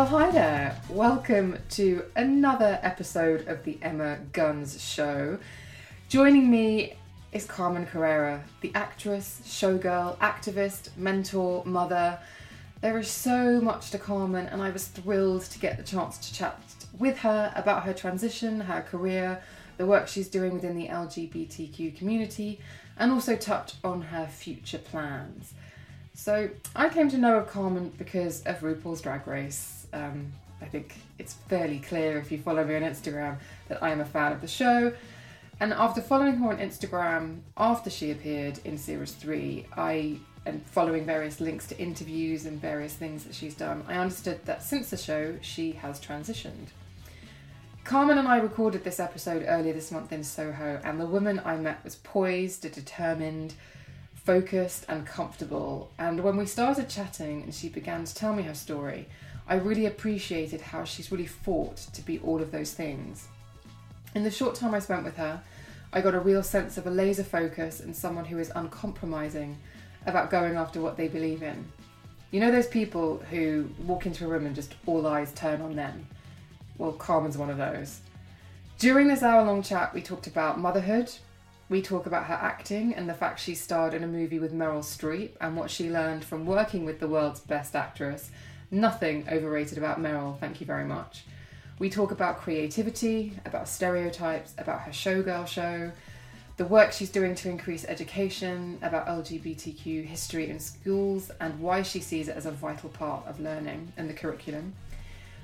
Well, hi there. Welcome to another episode of the Emma Guns Show. Joining me is Carmen Carrera, the actress, showgirl, activist, mentor, mother. There is so much to Carmen, and I was thrilled to get the chance to chat with her about her transition, her career, the work she's doing within the LGBTQ community, and also touch on her future plans. So, I came to know of Carmen because of RuPaul's Drag Race. Um, I think it's fairly clear if you follow me on Instagram that I am a fan of the show. And after following her on Instagram after she appeared in series three, I and following various links to interviews and various things that she's done, I understood that since the show she has transitioned. Carmen and I recorded this episode earlier this month in Soho, and the woman I met was poised, determined, focused, and comfortable. And when we started chatting and she began to tell me her story, I really appreciated how she's really fought to be all of those things. In the short time I spent with her, I got a real sense of a laser focus and someone who is uncompromising about going after what they believe in. You know those people who walk into a room and just all eyes turn on them? Well, Carmen's one of those. During this hour long chat, we talked about motherhood, we talk about her acting and the fact she starred in a movie with Meryl Streep and what she learned from working with the world's best actress Nothing overrated about Meryl, thank you very much. We talk about creativity, about stereotypes, about her showgirl show, the work she's doing to increase education, about LGBTQ history in schools, and why she sees it as a vital part of learning and the curriculum.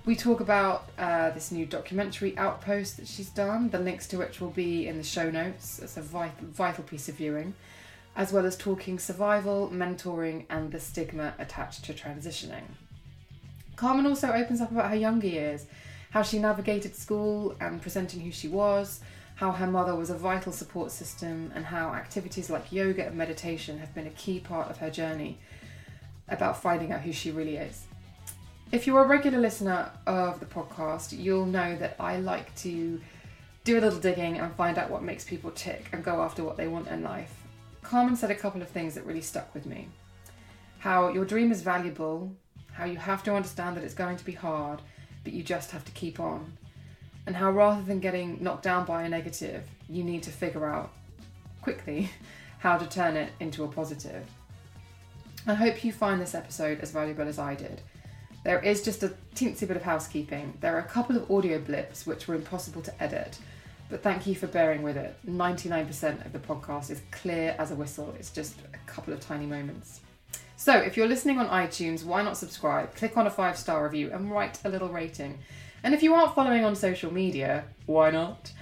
We talk about uh, this new documentary outpost that she's done, the links to which will be in the show notes. It's a vital, vital piece of viewing, as well as talking survival, mentoring, and the stigma attached to transitioning. Carmen also opens up about her younger years, how she navigated school and presenting who she was, how her mother was a vital support system, and how activities like yoga and meditation have been a key part of her journey about finding out who she really is. If you're a regular listener of the podcast, you'll know that I like to do a little digging and find out what makes people tick and go after what they want in life. Carmen said a couple of things that really stuck with me. How your dream is valuable, how you have to understand that it's going to be hard, but you just have to keep on. And how rather than getting knocked down by a negative, you need to figure out quickly how to turn it into a positive. I hope you find this episode as valuable as I did. There is just a teensy bit of housekeeping. There are a couple of audio blips which were impossible to edit, but thank you for bearing with it. 99% of the podcast is clear as a whistle, it's just a couple of tiny moments. So, if you're listening on iTunes, why not subscribe? Click on a five star review and write a little rating. And if you aren't following on social media, why not?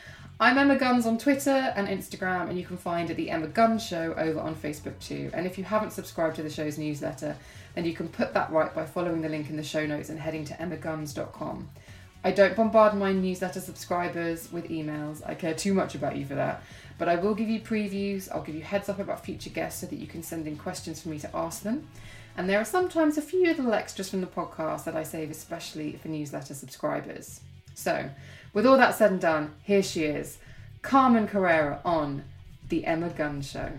I'm Emma Guns on Twitter and Instagram, and you can find the Emma Guns Show over on Facebook too. And if you haven't subscribed to the show's newsletter, then you can put that right by following the link in the show notes and heading to emmaguns.com. I don't bombard my newsletter subscribers with emails, I care too much about you for that. But I will give you previews, I'll give you heads up about future guests so that you can send in questions for me to ask them. And there are sometimes a few little extras from the podcast that I save especially for newsletter subscribers. So, with all that said and done, here she is, Carmen Carrera on The Emma Guns Show.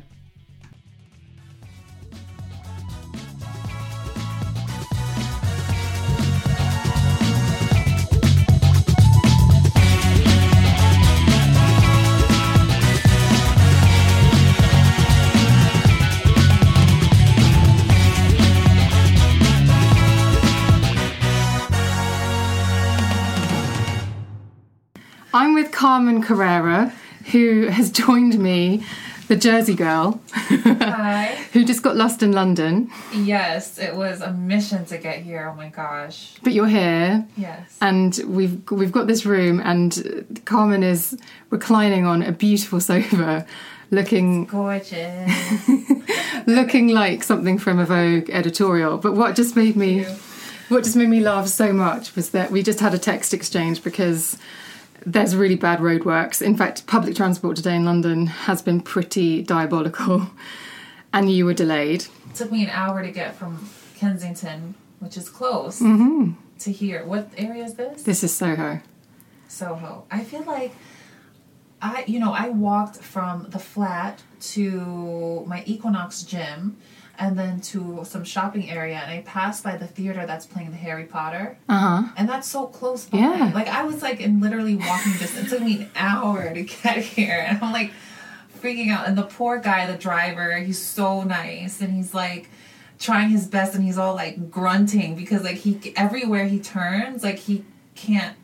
I'm with Carmen Carrera, who has joined me, the Jersey girl, Hi. who just got lost in London. Yes, it was a mission to get here. Oh my gosh. But you're here, Yes. and we've we've got this room, and Carmen is reclining on a beautiful sofa, looking Gorgeous. looking like something from a Vogue editorial. But what just made me what just made me laugh so much was that we just had a text exchange because there's really bad roadworks. In fact, public transport today in London has been pretty diabolical, and you were delayed. It took me an hour to get from Kensington, which is close, mm-hmm. to here. What area is this? This is Soho. Soho. I feel like I, you know, I walked from the flat to my Equinox gym and then to some shopping area and I passed by the theater that's playing the Harry Potter. Uh huh. And that's so close by. Yeah. Like I was like in literally walking distance. It took me an hour to get here and I'm like freaking out. And the poor guy, the driver, he's so nice and he's like trying his best and he's all like grunting because like he everywhere he turns, like he can't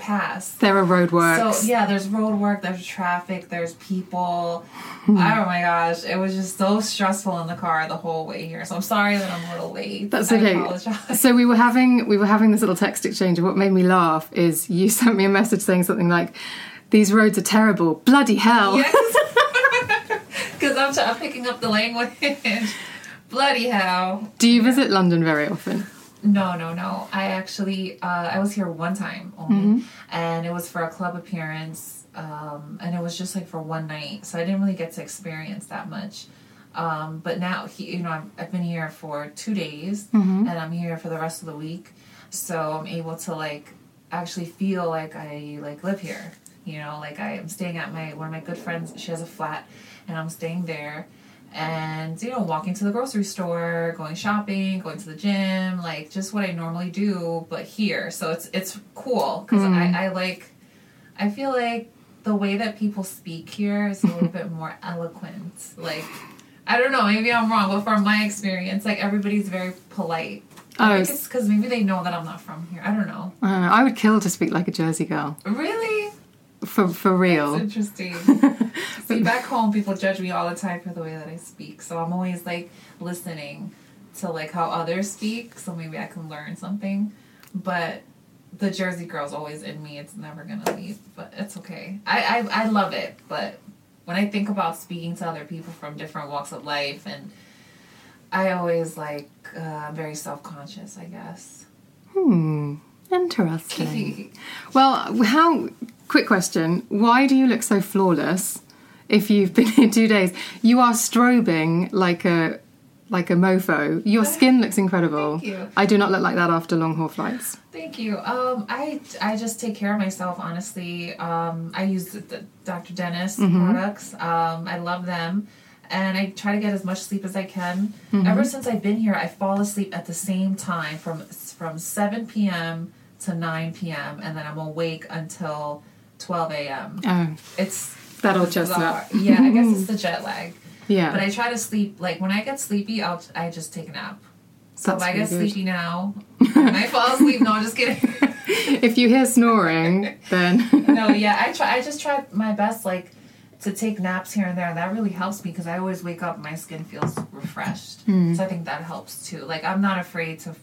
pass. There are roadworks. So yeah, there's road work, there's traffic, there's people. Hmm. oh my gosh, it was just so stressful in the car the whole way here. So I'm sorry that I'm a little late. That's okay. So we were having we were having this little text exchange, and what made me laugh is you sent me a message saying something like, "These roads are terrible. Bloody hell!" Because I'm, I'm picking up the language. Bloody hell. Do you visit London very often? No, no, no. I actually, uh, I was here one time only, and it was for a club appearance, um, and it was just like for one night, so I didn't really get to experience that much. Um, but now, he, you know, I've, I've been here for two days, and I'm here for the rest of the week, so I'm able to like actually feel like I like live here. You know, like I am staying at my one of my good friends. She has a flat, and I'm staying there and you know walking to the grocery store going shopping going to the gym like just what i normally do but here. So it's it's cool because I, hmm. I like i feel like the way that people speak here is a little bit more eloquent. Like i don't know maybe i'm wrong but from my experience like everybody's very polite. Oh, i think it's- it's because maybe they know that i'm not from here. I don't know. I don't know. I would kill to speak like a Jersey girl. Really for for real. It's interesting. See, back home, people judge me all the time for the way that I speak. So I'm always like listening to like how others speak, so maybe I can learn something. But the Jersey girl's always in me. It's never gonna leave. But it's okay. I I, I love it. But when I think about speaking to other people from different walks of life, and I always like uh, I'm very self conscious. I guess. Hmm. Interesting. well, how? Quick question: Why do you look so flawless? If you've been here two days, you are strobing like a like a mofo. Your skin looks incredible. Thank you. I do not look like that after long haul flights. Thank you. Um, I I just take care of myself honestly. Um, I use the, the Dr. Dennis products. Um, I love them, and I try to get as much sleep as I can. Ever since I've been here, I fall asleep at the same time from from seven p.m. to nine p.m. and then I'm awake until twelve a.m. Oh, It's That old bizarre. chestnut. Yeah, I guess it's the jet lag. yeah. But I try to sleep like when I get sleepy, I'll I just take a nap. So That's if I get good. sleepy now, when I fall asleep, no, I'm just kidding. if you hear snoring, then no, yeah, I try. I just try my best, like to take naps here and there. That really helps me because I always wake up, my skin feels refreshed. Hmm. So I think that helps too. Like I'm not afraid to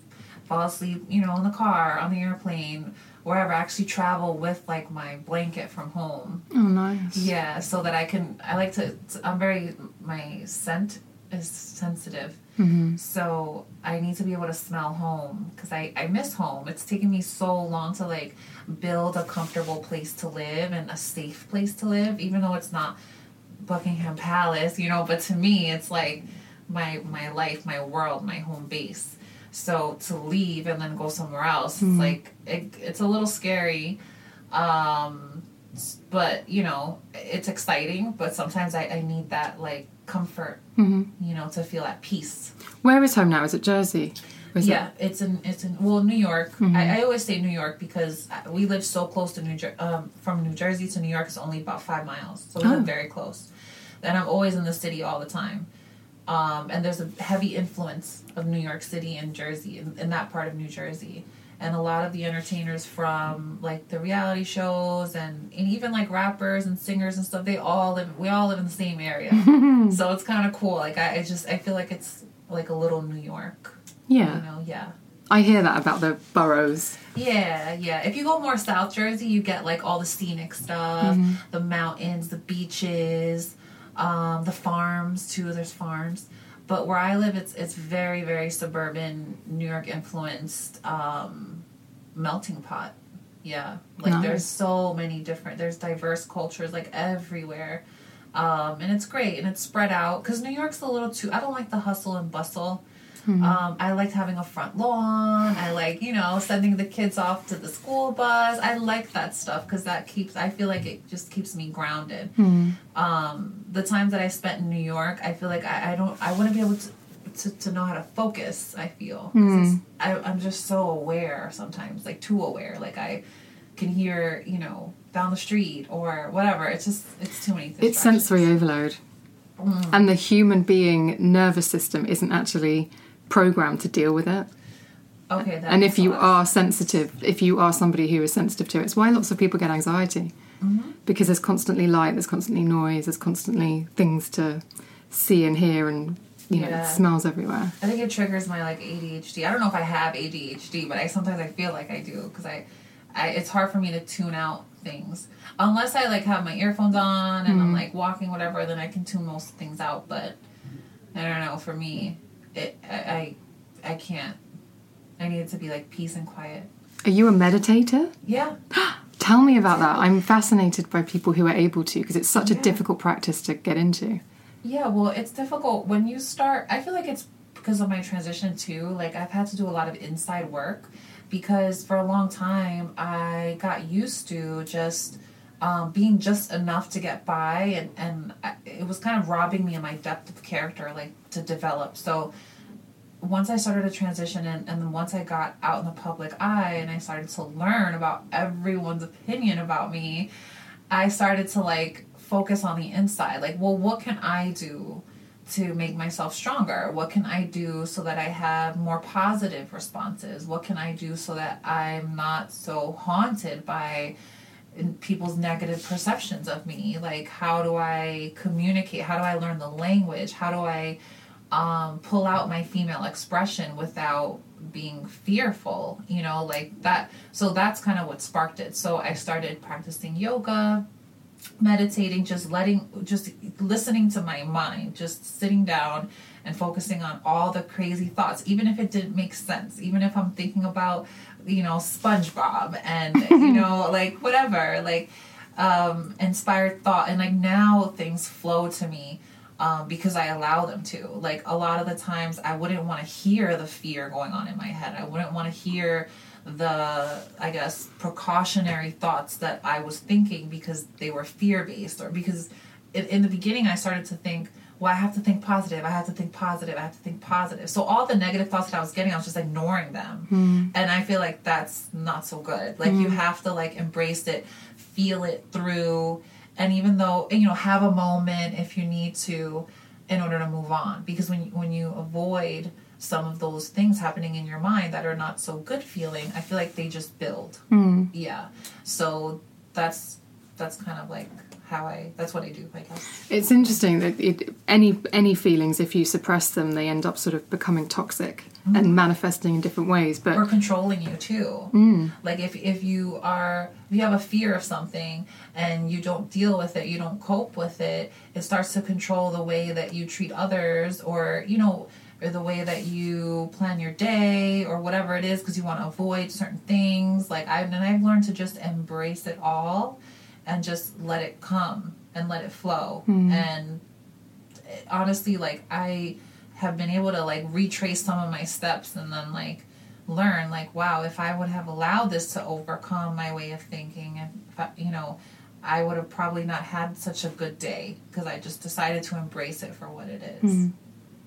fall asleep, you know, in the car, on the airplane, wherever. I actually travel with like my blanket from home. oh nice. Yeah, so that I can. I like to. I'm very. My scent is sensitive, mm-hmm. so I need to be able to smell home because I I miss home. It's taken me so long to like build a comfortable place to live and a safe place to live, even though it's not Buckingham Palace, you know. But to me, it's like my my life, my world, my home base. So to leave and then go somewhere else, it's like it, it's a little scary. Um, but you know it's exciting but sometimes i, I need that like comfort you know to feel at peace Where is home now? Is it Jersey? Is yeah it's in it's in well new york I, I always say new york because we live so close to new Jer- um, from new jersey to new york is only about five miles so we Oh. live very close and i'm always in the city all the time um, and there's a heavy influence of new york city and jersey in, in that part of new jersey and a lot of the entertainers from like the reality shows and, and even like rappers and singers and stuff they all live we all live in the same area so it's kind of cool like I, I just i feel like it's like a little new york Yeah. you know yeah I hear that about the boroughs. yeah, yeah. If you go more South Jersey, you get like all the scenic stuff, Mm-hmm. the mountains, the beaches, um, the farms too. There's farms, but where I live, it's it's very very suburban, New York influenced um, melting pot. Yeah, like Nice. there's so many different. There's diverse cultures like everywhere. Um, and it's great and it's spread out because New York's a little too. I don't like the hustle and bustle. Um, I liked having a front lawn. I like, you know, sending the kids off to the school bus. I like that stuff because that keeps, I feel like it just keeps me grounded. Um, the times that I spent in New York, I feel like I, I don't, I wouldn't be able to, to, to know how to focus, I feel. it's- I, I'm just so aware sometimes, like too aware. Like I can hear, you know, down the street or whatever. It's just, it's too many things. It's sensory overload. And the human being nervous system isn't actually programmed to deal with it. Okay. That and if you are sensitive, if you are somebody who is sensitive to it, it's why lots of people get anxiety. Mm-hmm. Because there's constantly light, there's constantly noise, there's constantly things to see and hear, and you know, Yeah. smells everywhere. I think it triggers my like ADHD. I don't know if I have ADHD, but I sometimes I feel like I do because I, I it's hard for me to tune out things unless I like have my earphones on and I'm like walking whatever. Then I can tune most things out. But I don't know. For me, it I I, I can't. I need it to be like peace and quiet. Are you a meditator? Yeah. Tell me about that. I'm fascinated by people who are able to because it's such a difficult practice to get into. Yeah, well, it's difficult when you start. I feel like it's because of my transition too. Like I've had to do a lot of inside work because for a long time I got used to just um, being just enough to get by, and and I, it was kind of robbing me of my depth of character, like to develop. So once I started to transition and, and then once I got out in the public eye and I started to learn about everyone's opinion about me, I started to like focus on the inside. Like, well, what can I do to make myself stronger? What can I do so that I have more positive responses? What can I do so that I'm not so haunted by people's negative perceptions of me? Like, how do I communicate? How do I learn the language? How do I um, pull out my female expression without being fearful? You know, like that. So that's kind of what sparked it. So I started practicing yoga meditating just letting just listening to my mind just sitting down and focusing on all the crazy thoughts even if it didn't make sense even if i'm thinking about you know spongebob and you know like whatever like um inspired thought and like now things flow to me um, because I allow them to. Like a lot of the times, I wouldn't want to hear the fear going on in my head. I wouldn't want to hear the, I guess, precautionary thoughts that I was thinking because they were fear based or because in, in the beginning I started to think, well, I have to think positive. I have to think positive. I have to think positive. So all the negative thoughts that I was getting, I was just ignoring them. And I feel like that's not so good. Like you have to like embrace it, feel it through, and even though you know, have a moment if you need to, in order to move on. Because when when you avoid some of those things happening in your mind that are not so good feeling, I feel like they just build. Hmm. Yeah. So that's that's kind of like how I. That's what I do. I guess. It's interesting that it, any any feelings, if you suppress them, they end up sort of becoming toxic and mm. manifesting in different ways. But or controlling you too. Mm. Like if if you are if you have a fear of something and you don't deal with it, you don't cope with it, it starts to control the way that you treat others or you know or the way that you plan your day or whatever it is because you want to avoid certain things. Like I and I've learned to just embrace it all and just let it come and let it flow. Hmm. And honestly like i have been able to like retrace some of my steps and then like learn like wow if i would have allowed this to overcome my way of thinking and if I, you know i would have probably not had such a good day because i just decided to embrace it for what it is. Hmm.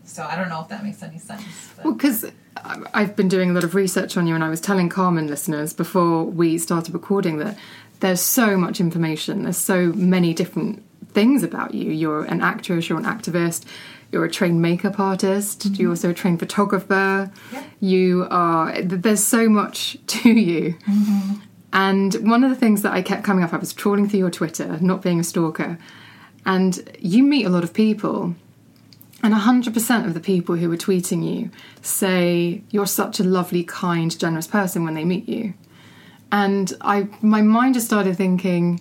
So i don't know if that makes any sense but because I've been doing a lot of research on you, and I was telling Carmen listeners before we started recording that there's so much information. There's so many different things about you. You're an actress, you're an activist, you're a trained makeup artist, mm-hmm. you're also a trained photographer. You are, there's so much to you. Mm-hmm. And one of the things that I kept coming up, I was trawling through your Twitter, not being a stalker, and you meet a lot of people. And 100% of the people who are tweeting you say you're such a lovely, kind, generous person when they meet you. And I my mind just started thinking,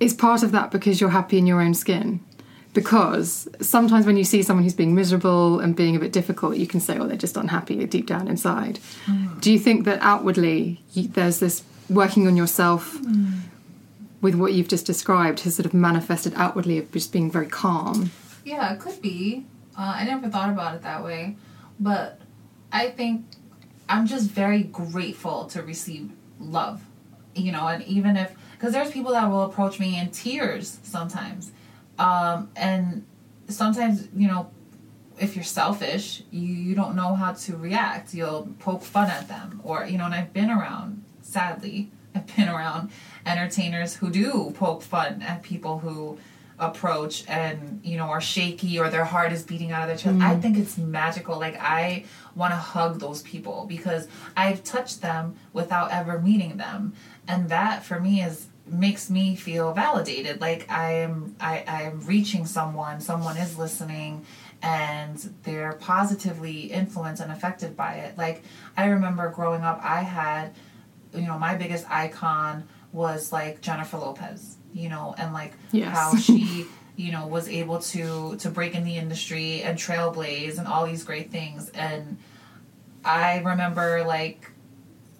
is part of that because you're happy in your own skin? Because sometimes when you see someone who's being miserable and being a bit difficult, you can say, oh, they're just unhappy deep down inside. Do you think that outwardly you, there's this working on yourself with what you've just described has sort of manifested outwardly of just being very calm? Yeah, it could be. Uh, I never thought about it that way, but I think I'm just very grateful to receive love. You know, and even if because there's people that will approach me in tears sometimes, um, and sometimes you know if you're selfish, you, you don't know how to react. You'll poke fun at them, or you know. And I've been around, sadly, I've been around entertainers who do poke fun at people who approach and you know are shaky or their heart is beating out of their chest. I mm-hmm. think it's magical. Like I want to hug those people because I've touched them without ever meeting them, and that for me is makes me feel validated like i am i i am reaching someone someone is listening and they're positively influenced and affected by it like i remember growing up i had you know my biggest icon was like jennifer lopez you know and like Yes. how she you know was able to to break in the industry and trailblaze and all these great things and i remember like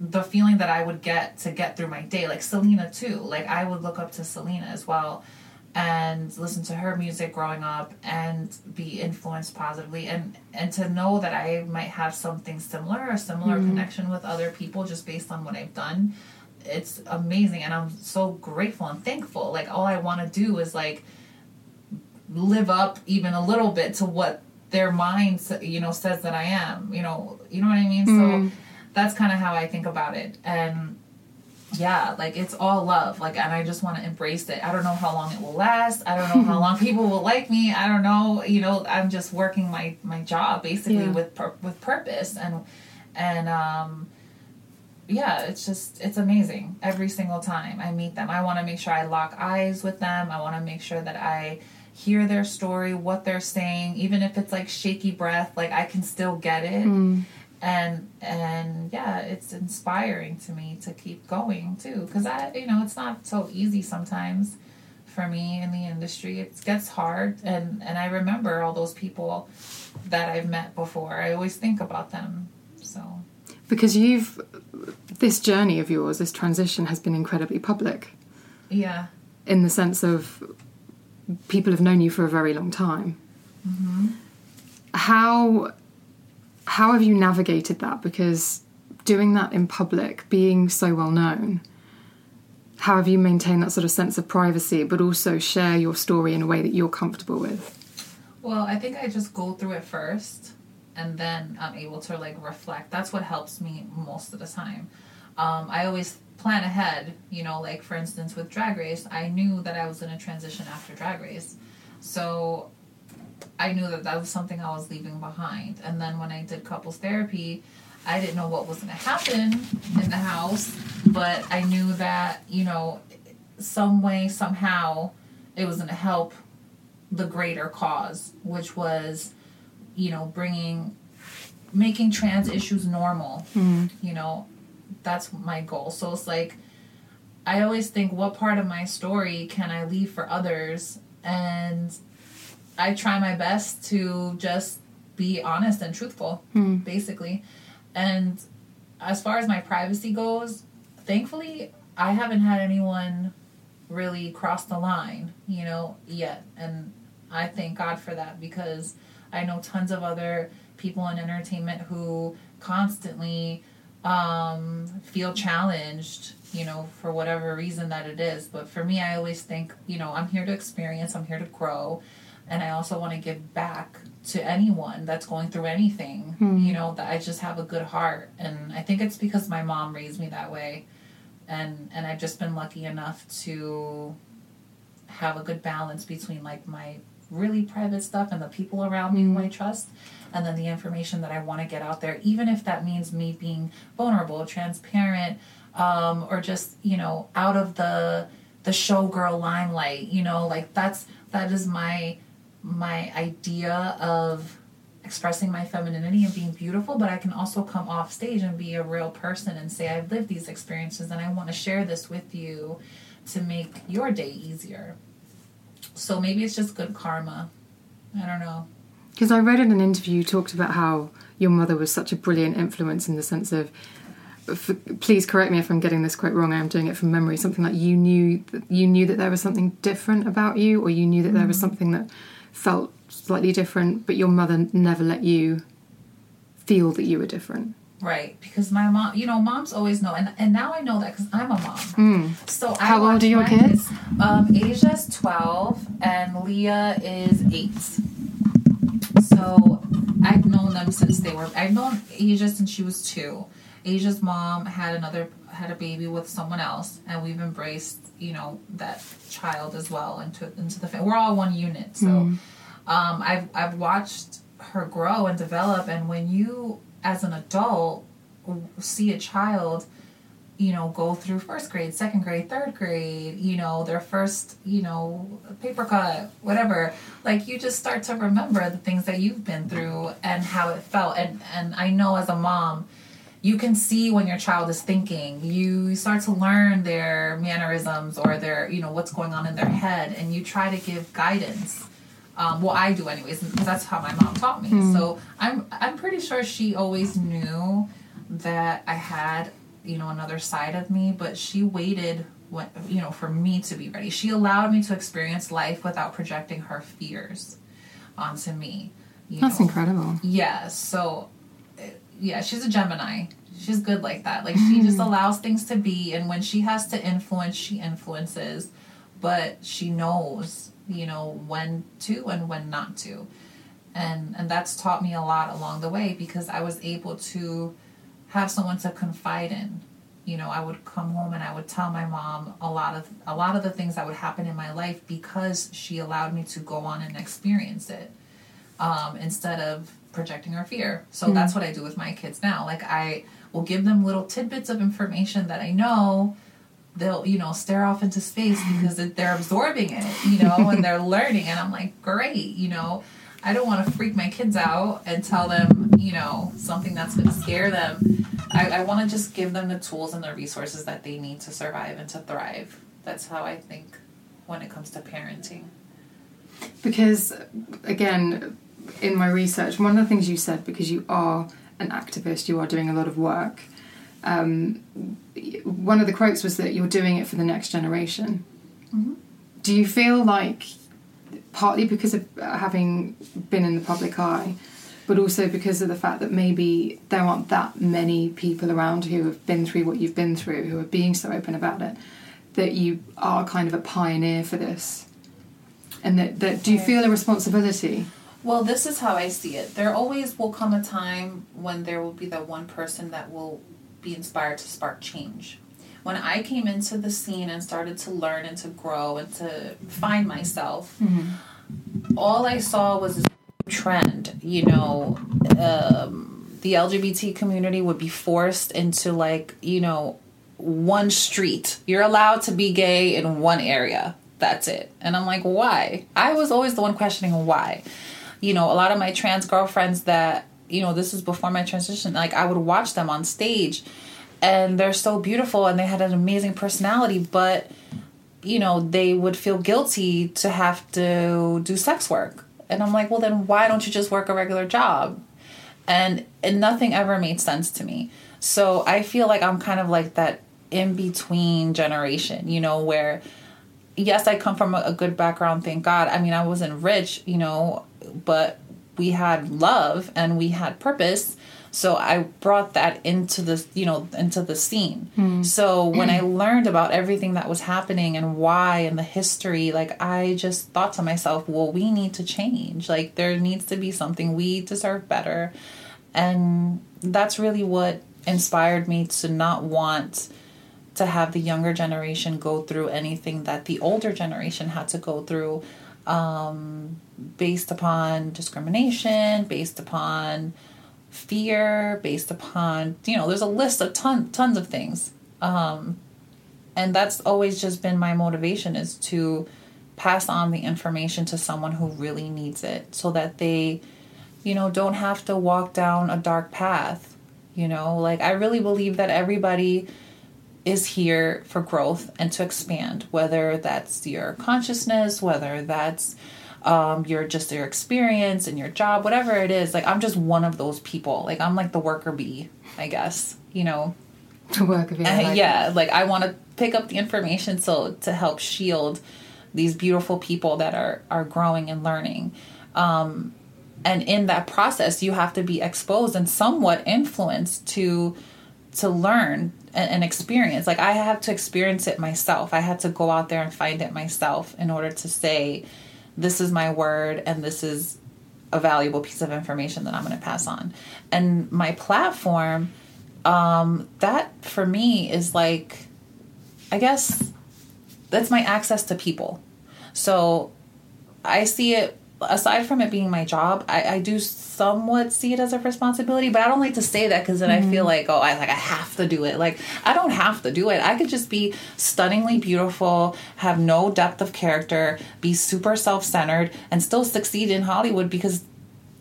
the feeling that I would get to get through my day. Like Selena too. Like I would look up to Selena as well and listen to her music growing up and be influenced positively and and to know that I might have something similar a similar mm-hmm. connection with other people just based on what I've done. It's amazing and I'm so grateful and thankful. Like all I want to do is like live up even a little bit to what their mind you know says that I am. You know, you know what I mean? So that's kind of how I think about it. And yeah, like it's all love. Like, and I just want to embrace it. I don't know how long it will last. I don't know how long people will like me. I don't know. You know, I'm just working my my job basically Yeah. with pur- with purpose and and um yeah, it's just it's amazing every single time I meet them. I want to make sure I lock eyes with them. I want to make sure that I hear their story, what they're saying, even if it's like shaky breath, like I can still get it. Hmm. And and yeah, it's inspiring to me to keep going too cuz I you know, it's not so easy sometimes for me in the industry. It gets hard and and I remember all those people that I've met before. I always think about them. So Because you've, this journey of yours, this transition has been incredibly public yeah. in the sense of people have known you for a very long time. Mm-hmm. How how have you navigated that? Because doing that in public, being so well known, how have you maintained that sort of sense of privacy, but also share your story in a way that you're comfortable with? Well, I think I just go through it first and then I'm able to like reflect. That's what helps me most of the time. Um, I always plan ahead, you know, like for instance with Drag Race, I knew that I was going to transition after Drag Race. So I knew that that was something I was leaving behind. And then when I did couples therapy, I didn't know what was going to happen in the house, but I knew that, you know, some way, somehow, it was going to help the greater cause, which was, you know, bringing, making trans issues normal. Mm-hmm. You know, that's my goal. So it's like, I always think, what part of my story can I leave for others? And I try my best to just be honest and truthful, hmm. basically. And as far as my privacy goes, thankfully, I haven't had anyone really cross the line, you know, yet. And I thank God for that because I know tons of other people in entertainment who constantly um, feel challenged, you know, for whatever reason that it is. But for me, I always think, you know, I'm here to experience, I'm here to grow, and I also want to give back to anyone that's going through anything, you know, that I just have a good heart. And I think it's because my mom raised me that way. And, and I've just been lucky enough to have a good balance between like my really private stuff and the people around me who I trust and then the information that I want to get out there even if that means me being vulnerable, transparent um or just, you know, out of the the showgirl limelight, you know, like that's that is my my idea of expressing my femininity and being beautiful, but I can also come off stage and be a real person and say I've lived these experiences and I want to share this with you to make your day easier. So maybe it's just good karma. I don't know. Because I read in an interview you talked about how your mother was such a brilliant influence in the sense of, f please correct me if I'm getting this quite wrong. I'm doing it from memory. Something like you knew that you knew that there was something different about you, or you knew that there was mm. something that felt slightly different, but your mother never let you feel that you were different. Right, because my mom, you know, moms always know, and, and now I know that because I'm a mom. So I. How old are your my kids? Um, Asia's twelve and Leah is eight. So I've known them since they were. I've known Asia since she was two. Asia's mom had another had a baby with someone else, and we've embraced you know that child as well into into the family. We're all one unit. So um, I've I've watched her grow and develop, and when you as an adult see a child you know, go through first grade, second grade, third grade, you know, their first, you know, paper cut, whatever. Like you just start to remember the things that you've been through and how it felt. And and I know as a mom, you can see when your child is thinking. You start to learn their mannerisms or their, you know, what's going on in their head and you try to give guidance. Um, well, I do anyways, because that's how my mom taught me. So I'm I'm pretty sure she always knew that I had you know another side of me but she waited what you know for me to be ready she allowed me to experience life without projecting her fears onto me That's know. incredible. yeah so uh, yeah she's a gemini she's good like that like she just allows things to be and when she has to influence she influences but she knows you know when to and when not to and and that's taught me a lot along the way because I was able to have someone to confide in. You know, I would come home and I would tell my mom a lot of a lot of the things that would happen in my life because she allowed me to go on and experience it um, instead of projecting her fear. So that's what I do with my kids now. Like I will give them little tidbits of information that I know they'll you know stare off into space mm-hmm. because they're absorbing it you know and they're learning. And i'm like great you know. I don't want to freak my kids out and tell them you know something that's going to scare them. I, I want to just give them the tools and the resources that they need to survive and to thrive. That's how i think when it comes to parenting. Because, again, in my research, one of the things you said, because you are an activist, you are doing a lot of work. Um, one of the quotes was that you're doing it for the next generation. Do you feel like, partly because of having been in the public eye, but also because of the fact that maybe there aren't that many people around who have been through what you've been through, who are being so open about it, that you are kind of a pioneer for this? And that, that do you feel a responsibility? Well, this is how I see it. There always will come a time when there will be that one person that will be inspired to spark change. When I came into the scene and started to learn and to grow and to find myself, all I saw was this trend. You know, um, the LGBT community would be forced into like, you know, one street. You're allowed to be gay in one area. That's it. And I'm like, why? I was always the one questioning why. You know, a lot of my trans girlfriends that, you know, this is before my transition, like I would watch them on stage and they're so beautiful and they had an amazing personality, but you know, they would feel guilty to have to do sex work. And I'm like, well, then why don't you just work a regular job? And, and nothing ever made sense to me. So I feel like I'm kind of like that in between generation, you know, where yes, I come from a, good background, thank God. I mean, I wasn't rich, you know, but we had love and we had purpose. So I brought that into the, you know, into the scene. Hmm. So when I learned about everything that was happening and why and the history, like I just thought to myself, well, we need to change. Like there needs to be something. We deserve better. And that's really what inspired me to not want to have the younger generation go through anything that the older generation had to go through um, based upon discrimination, based upon fear, based upon, you know, there's a list of ton, tons of things. Um, and that's always just been my motivation is to pass on the information to someone who really needs it so that they, you know, don't have to walk down a dark path. You know, like I really believe that everybody is here for growth and to expand, whether that's your consciousness, whether that's um, your just your experience and your job, whatever it is. Like I'm just one of those people. Like I'm like the worker bee, I guess. You know. The worker bee. Uh, yeah, like I want to pick up the information so to help shield these beautiful people that are are growing and learning. Um, and in that process, you have to be exposed and somewhat influenced to to learn and, experience. Like I have to experience it myself. I had to go out there and find it myself in order to say, this is my word and this is a valuable piece of information that I'm going to pass on. And my platform, um, that for me is like, I guess that's my access to people. So I see it aside from it being my job, I, I do somewhat see it as a responsibility, but I don't like to say that because then mm-hmm. I feel like, oh, I like I have to do it. Like I don't have to do it. I could just be stunningly beautiful, have no depth of character, be super self centered, and still succeed in Hollywood because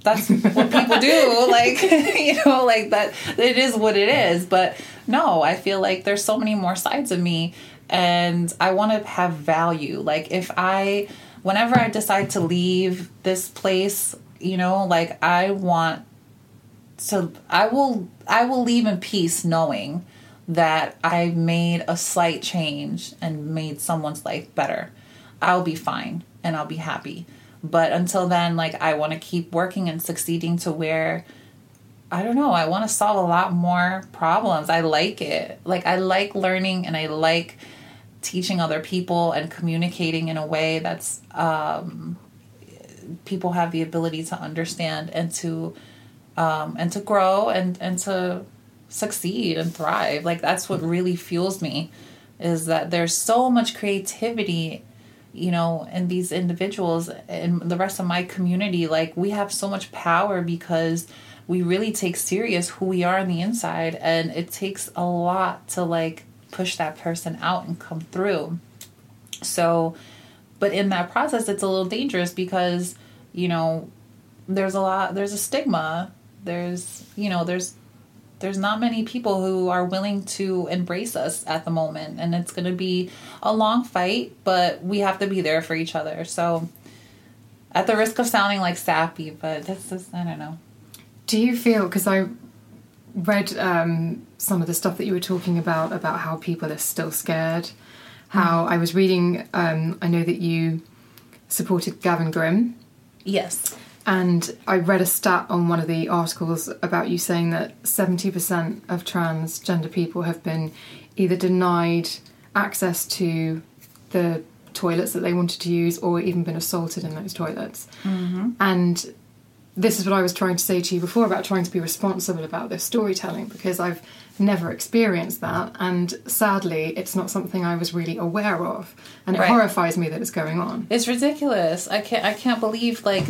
that's what people do. Like you know, like that. It is what it is. But no, I feel like there's so many more sides of me, and I want to have value. Like if I whenever I decide to leave this place, you know, like I want to I will I will leave in peace knowing that I made a slight change and made someone's life better. I'll be fine and I'll be happy. But until then, like I want to keep working and succeeding to where I don't know, I want to solve a lot more problems. I like it. Like I like learning and I like teaching other people and communicating in a way that's um, people have the ability to understand and to um, and to grow and and to succeed and thrive. Like that's what really fuels me is that there's so much creativity you know in these individuals and the rest of my community. Like we have so much power because we really take serious who we are on the inside and it takes a lot to like push that person out and come through. So, but in that process, it's a little dangerous because, you know, there's a lot, there's a stigma. There's, you know, there's, there's not many people who are willing to embrace us at the moment. And it's going to be a long fight, but we have to be there for each other. So, at the risk of sounding like sappy, but that's just, I don't know. Do you feel, because I read um, some of the stuff that you were talking about about how people are still scared. How mm. I was reading, um, I know that you supported Gavin Grimm. Yes. And I read a stat on one of the articles about you saying that 70% of transgender people have been either denied access to the toilets that they wanted to use or even been assaulted in those toilets. Mm-hmm. And this is what I was trying to say to you before about trying to be responsible about this storytelling because I've never experienced that and sadly it's not something I was really aware of and it right. horrifies me that it's going on. It's ridiculous. I can't I can't believe like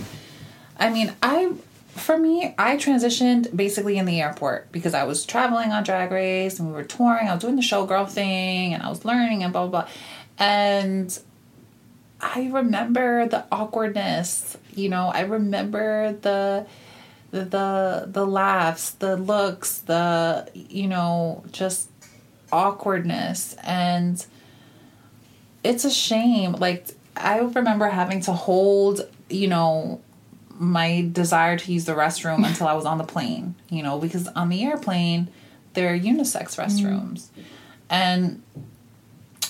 I mean I for me I transitioned basically in the airport because I was traveling on drag race and we were touring, I was doing the showgirl thing and I was learning and blah blah blah. And I remember the awkwardness, you know, I remember the the the laughs, the looks, the you know, just awkwardness and it's a shame. Like I remember having to hold, you know, my desire to use the restroom until I was on the plane, you know, because on the airplane there are unisex restrooms. Mm. And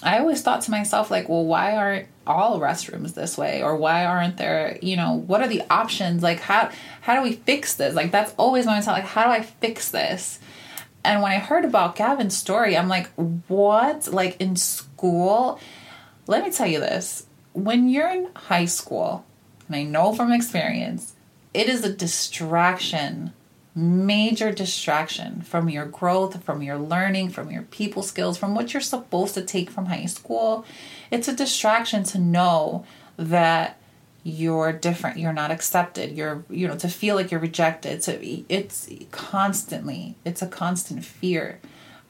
I always thought to myself, like, well, why aren't all restrooms this way? Or why aren't there, you know, what are the options? Like, how how do we fix this? Like, that's always my thought. Like, how do I fix this? And when I heard about Gavin's story, I'm like, what? Like in school? Let me tell you this. When you're in high school, and I know from experience, it is a distraction major distraction from your growth, from your learning, from your people skills, from what you're supposed to take from high school. It's a distraction to know that you're different, you're not accepted, you're you know, to feel like you're rejected. So it's constantly, it's a constant fear.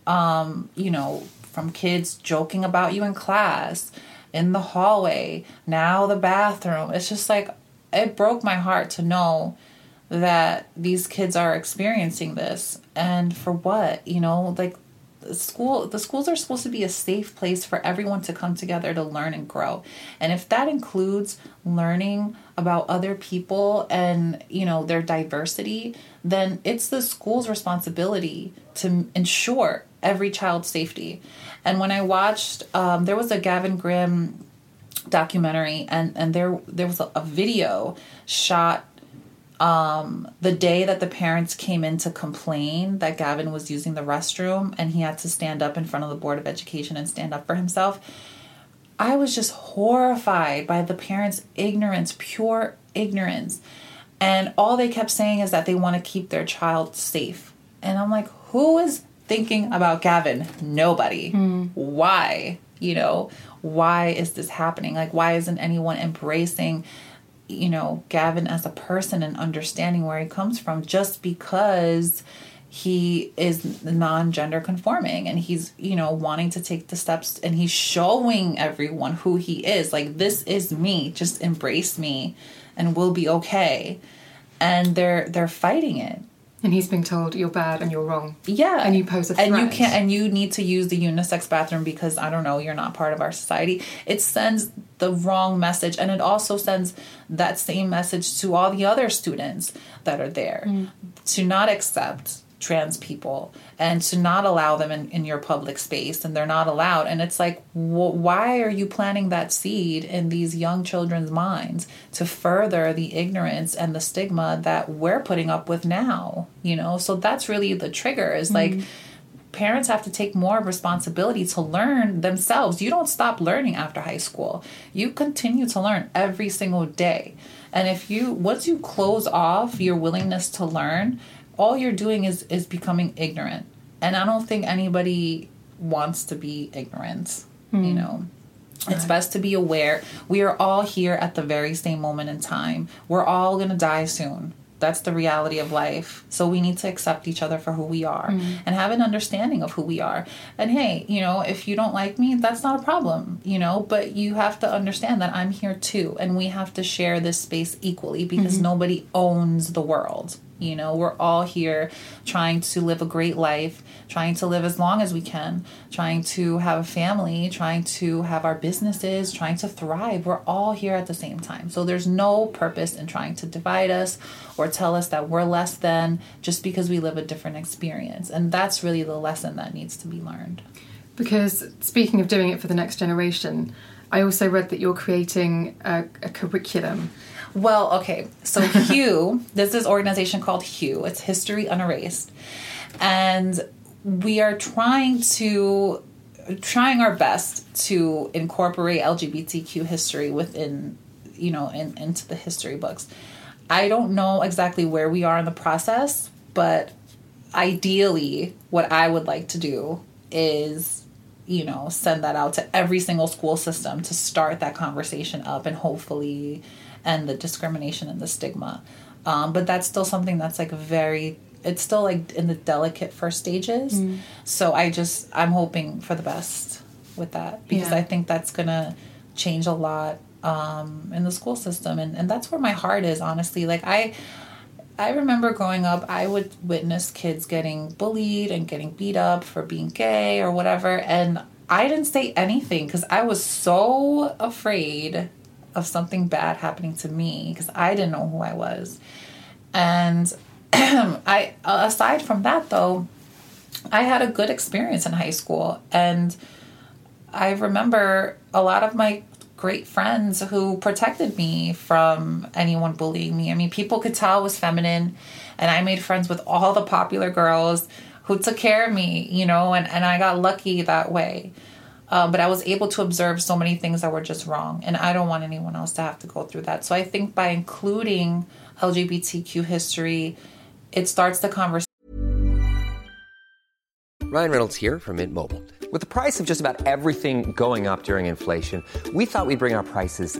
Um, you know, from kids joking about you in class, in the hallway, now the bathroom. It's just like it broke my heart to know that these kids are experiencing this. And for what? You know like school the schools are supposed to be a safe place for everyone to come together to learn and grow. And if that includes learning about other people and you know their diversity then it's the school's responsibility to ensure every child's safety. And when i watched um, there was a gavin grimm documentary and and there there was a, a video shot um, the day that the parents came in to complain that Gavin was using the restroom and he had to stand up in front of the Board of Education and stand up for himself, I was just horrified by the parents' ignorance, pure ignorance. And all they kept saying is that they want to keep their child safe. And I'm like, who is thinking about Gavin? Nobody. Mm. Why? You know, why is this happening? Like, why isn't anyone embracing? You know, Gavin as a person and understanding where he comes from just because he is non-gender conforming and he's you know wanting to take the steps and he's showing everyone who he is. Like this is me. Just embrace me and we'll be okay. And they're they're fighting it and he's being told you're bad and you're wrong. Yeah. And you pose a threat. And you can't and you need to use the unisex bathroom because I don't know, you're not part of our society. It sends the wrong message and it also sends that same message to all the other students that are there mm. to not accept trans people and to not allow them in, in your public space and they're not allowed. And it's like wh- why are you planting that seed in these young children's minds to further the ignorance and the stigma that we're putting up with now you know? So that's really the trigger is like mm-hmm. parents have to take more responsibility to learn themselves. You don't stop learning after high school. You continue to learn every single day. And if you once you close off your willingness to learn all you're doing is is becoming ignorant and i don't think anybody wants to be ignorant mm. you hmm. know it's best to be aware we are all here at the very same moment in time we're all going to die soon that's the reality of life so we need to accept each other for who we are mm. and have an understanding of who we are and hey you know if you don't like me that's not a problem you know but you have to understand that i'm here too and we have to share this space equally because mm-hmm. nobody owns the world you know, we're all here trying to live a great life, trying to live as long as we can, trying to have a family, trying to have our businesses, trying to thrive. We're all here at the same time. So there's no purpose in trying to divide us or tell us that we're less than just because we live a different experience. And that's really the lesson that needs to be learned. Because speaking of doing it for the next generation, I also read that you're creating a, a curriculum well, okay. So Hue, there's this organization called Hue. It's History Unerased. And we are trying to trying our best to incorporate LGBTQ history within, you know, in, into the history books. I don't know exactly where we are in the process, but ideally what I would like to do is you know send that out to every single school system to start that conversation up and hopefully and the discrimination and the stigma. Um, but that's still something that's like very it's still like in the delicate first stages. Mm. So I just I'm hoping for the best with that because yeah. I think that's gonna change a lot um, in the school system and, and that's where my heart is honestly. Like I I remember growing up, I would witness kids getting bullied and getting beat up for being gay or whatever, and I didn't say anything because I was so afraid of something bad happening to me because I didn't know who I was. And I aside from that though, I had a good experience in high school and I remember a lot of my great friends who protected me from anyone bullying me. I mean, people could tell I was feminine and I made friends with all the popular girls who took care of me, you know, and, and I got lucky that way. Um, but I was able to observe so many things that were just wrong. And I don't want anyone else to have to go through that. So I think by including LGBTQ history it starts the conversation. Ryan Reynolds here from Mint Mobile. With the price of just about everything going up during inflation, we thought we'd bring our prices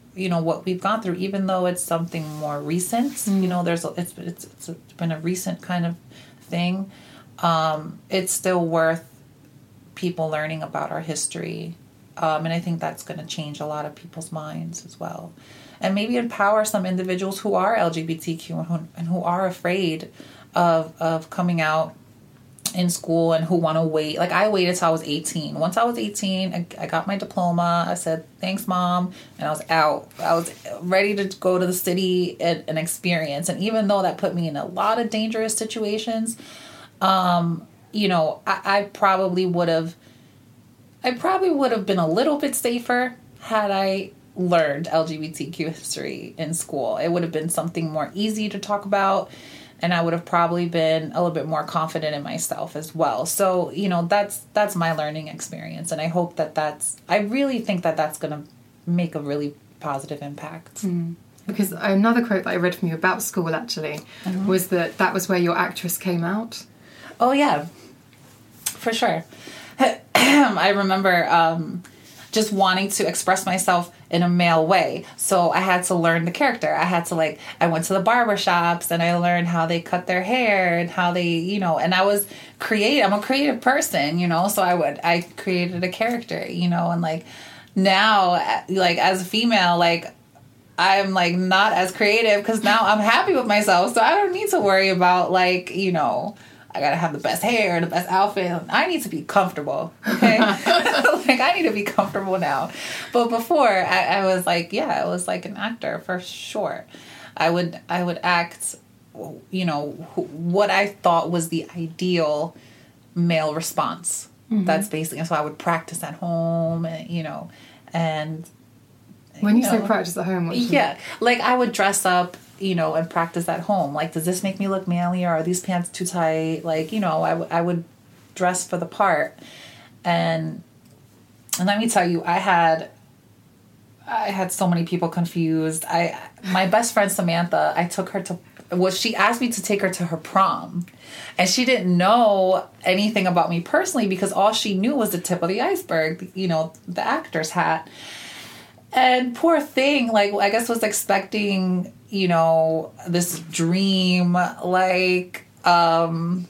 you know what we've gone through even though it's something more recent you know there's a, it's, it's it's been a recent kind of thing um, it's still worth people learning about our history um, and i think that's going to change a lot of people's minds as well. And maybe empower some individuals who are lgbtq and who, and who are afraid of of coming out in school and who want to wait. Like I waited till I was 18. Once I was 18, I, I, got my diploma. I said, thanks, mom. And I was out. I was ready to go to the city and, and experience. And even though that put me in a lot of dangerous situations, um, you know, I, I probably would have, I probably would have been a little bit safer had I learned LGBTQ history in school. It would have been something more easy to talk about and I would have probably been a little bit more confident in myself as well. So, you know, that's that's my learning experience and I hope that that's I really think that that's going to make a really positive impact. Mm. Because another quote that I read from you about school actually mm-hmm. was that that was where your actress came out. Oh yeah. For sure. I remember um, just wanting to express myself in a male way. So I had to learn the character. I had to like I went to the barber shops and I learned how they cut their hair and how they, you know, and I was creative. I'm a creative person, you know, so I would I created a character, you know, and like now like as a female like I'm like not as creative because now I'm happy with myself, so I don't need to worry about like you know I gotta have the best hair, the best outfit. I need to be comfortable. Okay, like I need to be comfortable now. But before, I, I, was like, yeah, I was like an actor for sure. I would I would act, you know, what I thought was the ideal male response. Mm-hmm. That's basically so I would practice at home, and you know, and when you, you know, say practice at home, yeah, like I would dress up you know, and practice at home. Like, does this make me look manly or are these pants too tight? Like, you know, I, w- I would dress for the part. And, and let me tell you, I had, I had so many people confused. I, my best friend Samantha, I took her to, well, she asked me to take her to her prom. And she didn't know anything about me personally because all she knew was the tip of the iceberg, you know, the actor's hat. And poor thing, like, I guess was expecting you know, this dream like um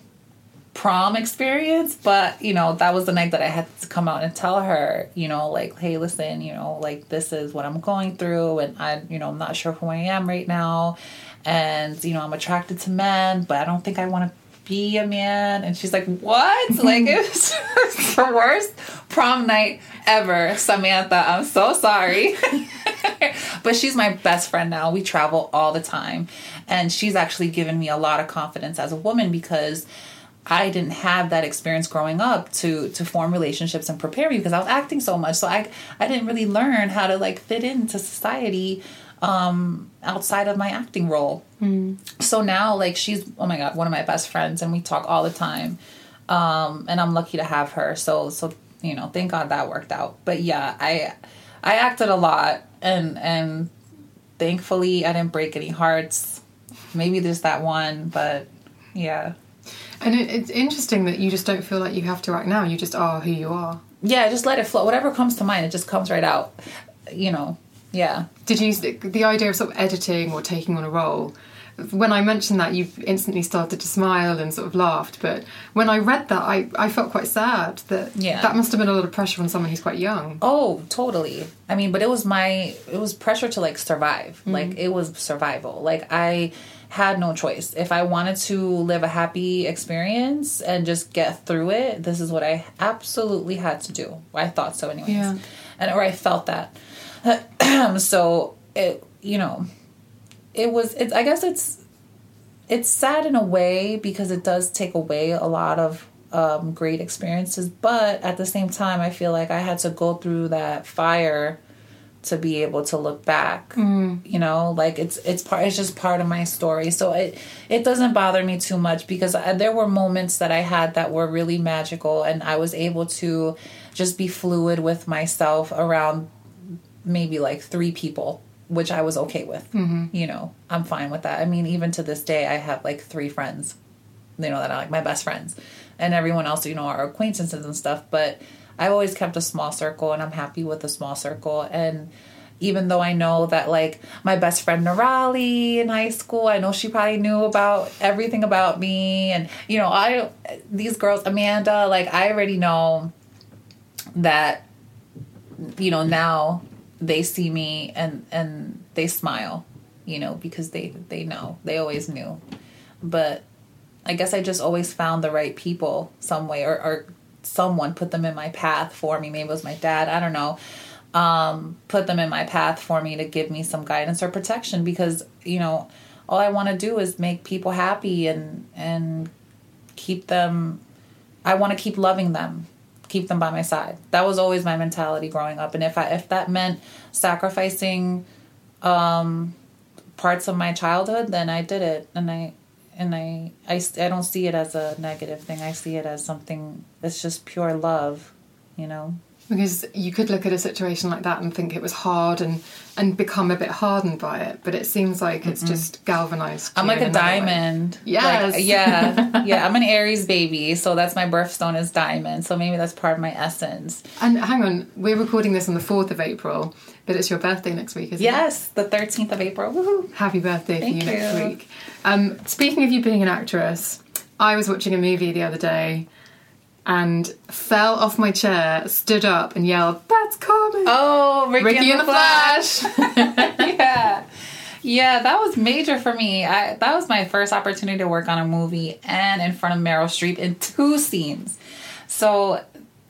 prom experience, but you know, that was the night that I had to come out and tell her, you know, like, hey, listen, you know, like this is what I'm going through and I, you know, I'm not sure who I am right now. And, you know, I'm attracted to men, but I don't think I want to be a man. And she's like, what? like, it was the worst prom night ever, Samantha. I'm so sorry. but she's my best friend now. We travel all the time. And she's actually given me a lot of confidence as a woman because I didn't have that experience growing up to to form relationships and prepare me because I was acting so much. So I I didn't really learn how to like fit into society um outside of my acting role. Mm. So now like she's oh my god, one of my best friends and we talk all the time. Um and I'm lucky to have her. So so you know, thank God that worked out. But yeah, I I acted a lot and and thankfully I didn't break any hearts. Maybe there's that one, but yeah. And it, it's interesting that you just don't feel like you have to act now. You just are who you are. Yeah, just let it flow. Whatever comes to mind, it just comes right out. You know. Yeah. Did you the idea of sort of editing or taking on a role? when I mentioned that, you instantly started to smile and sort of laughed. But when I read that, I, I felt quite sad that Yeah. that must have been a lot of pressure on someone who's quite young. Oh, totally. I mean, but it was my it was pressure to like survive. Mm-hmm. Like it was survival. Like I had no choice. If I wanted to live a happy experience and just get through it, this is what I absolutely had to do. I thought so anyways. Yeah. And or I felt that. so it you know, it was it's I guess it's it's sad in a way because it does take away a lot of um, great experiences but at the same time i feel like i had to go through that fire to be able to look back you know? Like it's it's part it's just part of my story. So it it doesn't bother me too much because I, there were moments that i had that were really magical and i was able to just be fluid with myself around maybe like three people which i was okay with. Mm-hmm. You know i'm fine with that. I mean even to this day i have like three friends you know that are like my best friends. And everyone else you know are acquaintances and stuff but i've always kept a small circle and i'm happy with a small circle. And even though i know that like my best friend Nirali in high school i know she probably knew about everything about me. And you know i these girls amanda like i already know that you know now they see me and and they smile you know because they they know they always knew but I guess I just always found the right people some way or, or someone put them in my path for me. Maybe it was my dad, I don't know. Um, put them in my path for me to give me some guidance or protection because, you know, all I want to do is make people happy and and keep them I want to keep loving them, keep them by my side. That was always my mentality growing up. And if I if that meant sacrificing um parts of my childhood, then I did it. And I and I, I I don't see it as a negative thing. I see it as something that's just pure love, you know. Because you could look at a situation like that and think it was hard and, and become a bit hardened by it, but it seems like it's just galvanized. I'm like a diamond. Yes. Like, yeah. yeah. I'm an Aries baby, so that's my birthstone is diamond. So maybe that's part of my essence. And hang on, we're recording this on the 4th of April, but it's your birthday next week, isn't it? Yes, the 13th of April. Woohoo. Happy birthday for Thank you next you. week. Um, speaking of you being an actress, I was watching a movie the other day and fell off my chair, stood up, and yelled, That's Carmen! Oh, Ricki, Ricki and the the Flash. yeah. Yeah, that was major for me. I, that was my first opportunity to work on a movie and in front of Meryl Streep in two scenes. So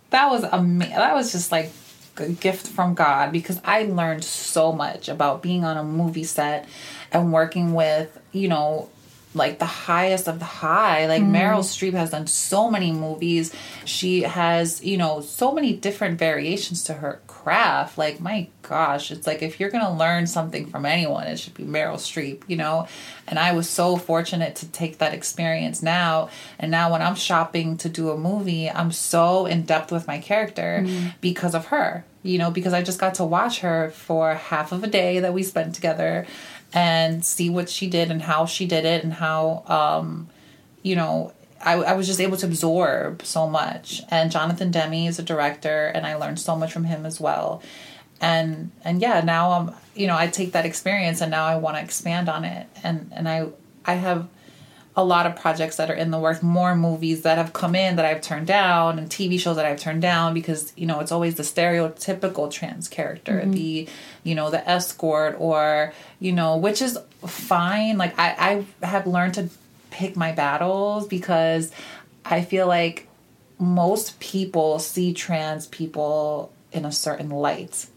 that was ama- that was just like a gift from God because I learned so much about being on a movie set and working with, you know, like the highest of the high. Like mm-hmm. Meryl Streep has done so many movies. She has, you know, so many different variations to her craft. Like, my gosh, it's like if you're going to learn something from anyone, it should be Meryl Streep, you know? And I was so fortunate to take that experience now. And now when I'm shopping to do a movie, I'm so in depth with my character mm-hmm. because of her, you know, because I just got to watch her for half of a day that we spent together and see what she did and how she did it and how um you know I, I was just able to absorb so much. And jonathan demme is a director and i learned so much from him as well. And and yeah now i'm you know i take that experience and now i want to expand on it. And and i i have a lot of projects that are in the works, more movies that have come in that I've turned down, and TV shows that I've turned down because you know it's always the stereotypical trans character, mm-hmm. the you know the escort or you know which is fine. Like I I have learned to pick my battles because I feel like most people see trans people in a certain light.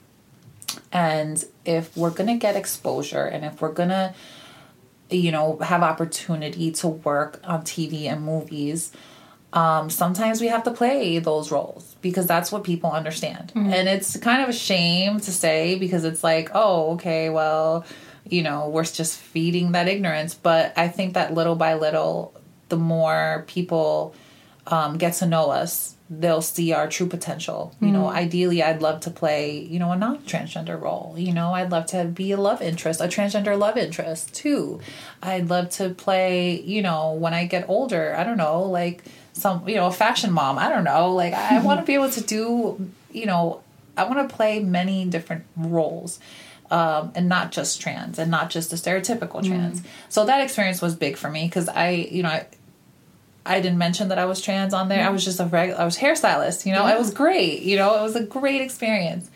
And if we're to get exposure and if we're to you know have opportunity to work on TV and movies um, sometimes we have to play those roles because that's what people understand. And it's kind of a shame to say because it's like oh okay well you know we're just feeding that ignorance. But i think that little by little the more people um, get to know us they'll see our true potential. You know ideally i'd love to play you know a non-transgender role. You know i'd love to be a love interest a transgender love interest too. I'd love to play you know when i get older i don't know like some you know a fashion mom i don't know. Like i want to be able to do you know i want to play many different roles um, and not just trans and not just the stereotypical trans. So that experience was big for me because I, you know, I, I didn't mention that I was trans on there. I was just a regular, I was hairstylist, you know, it was great, you know, it was a great experience.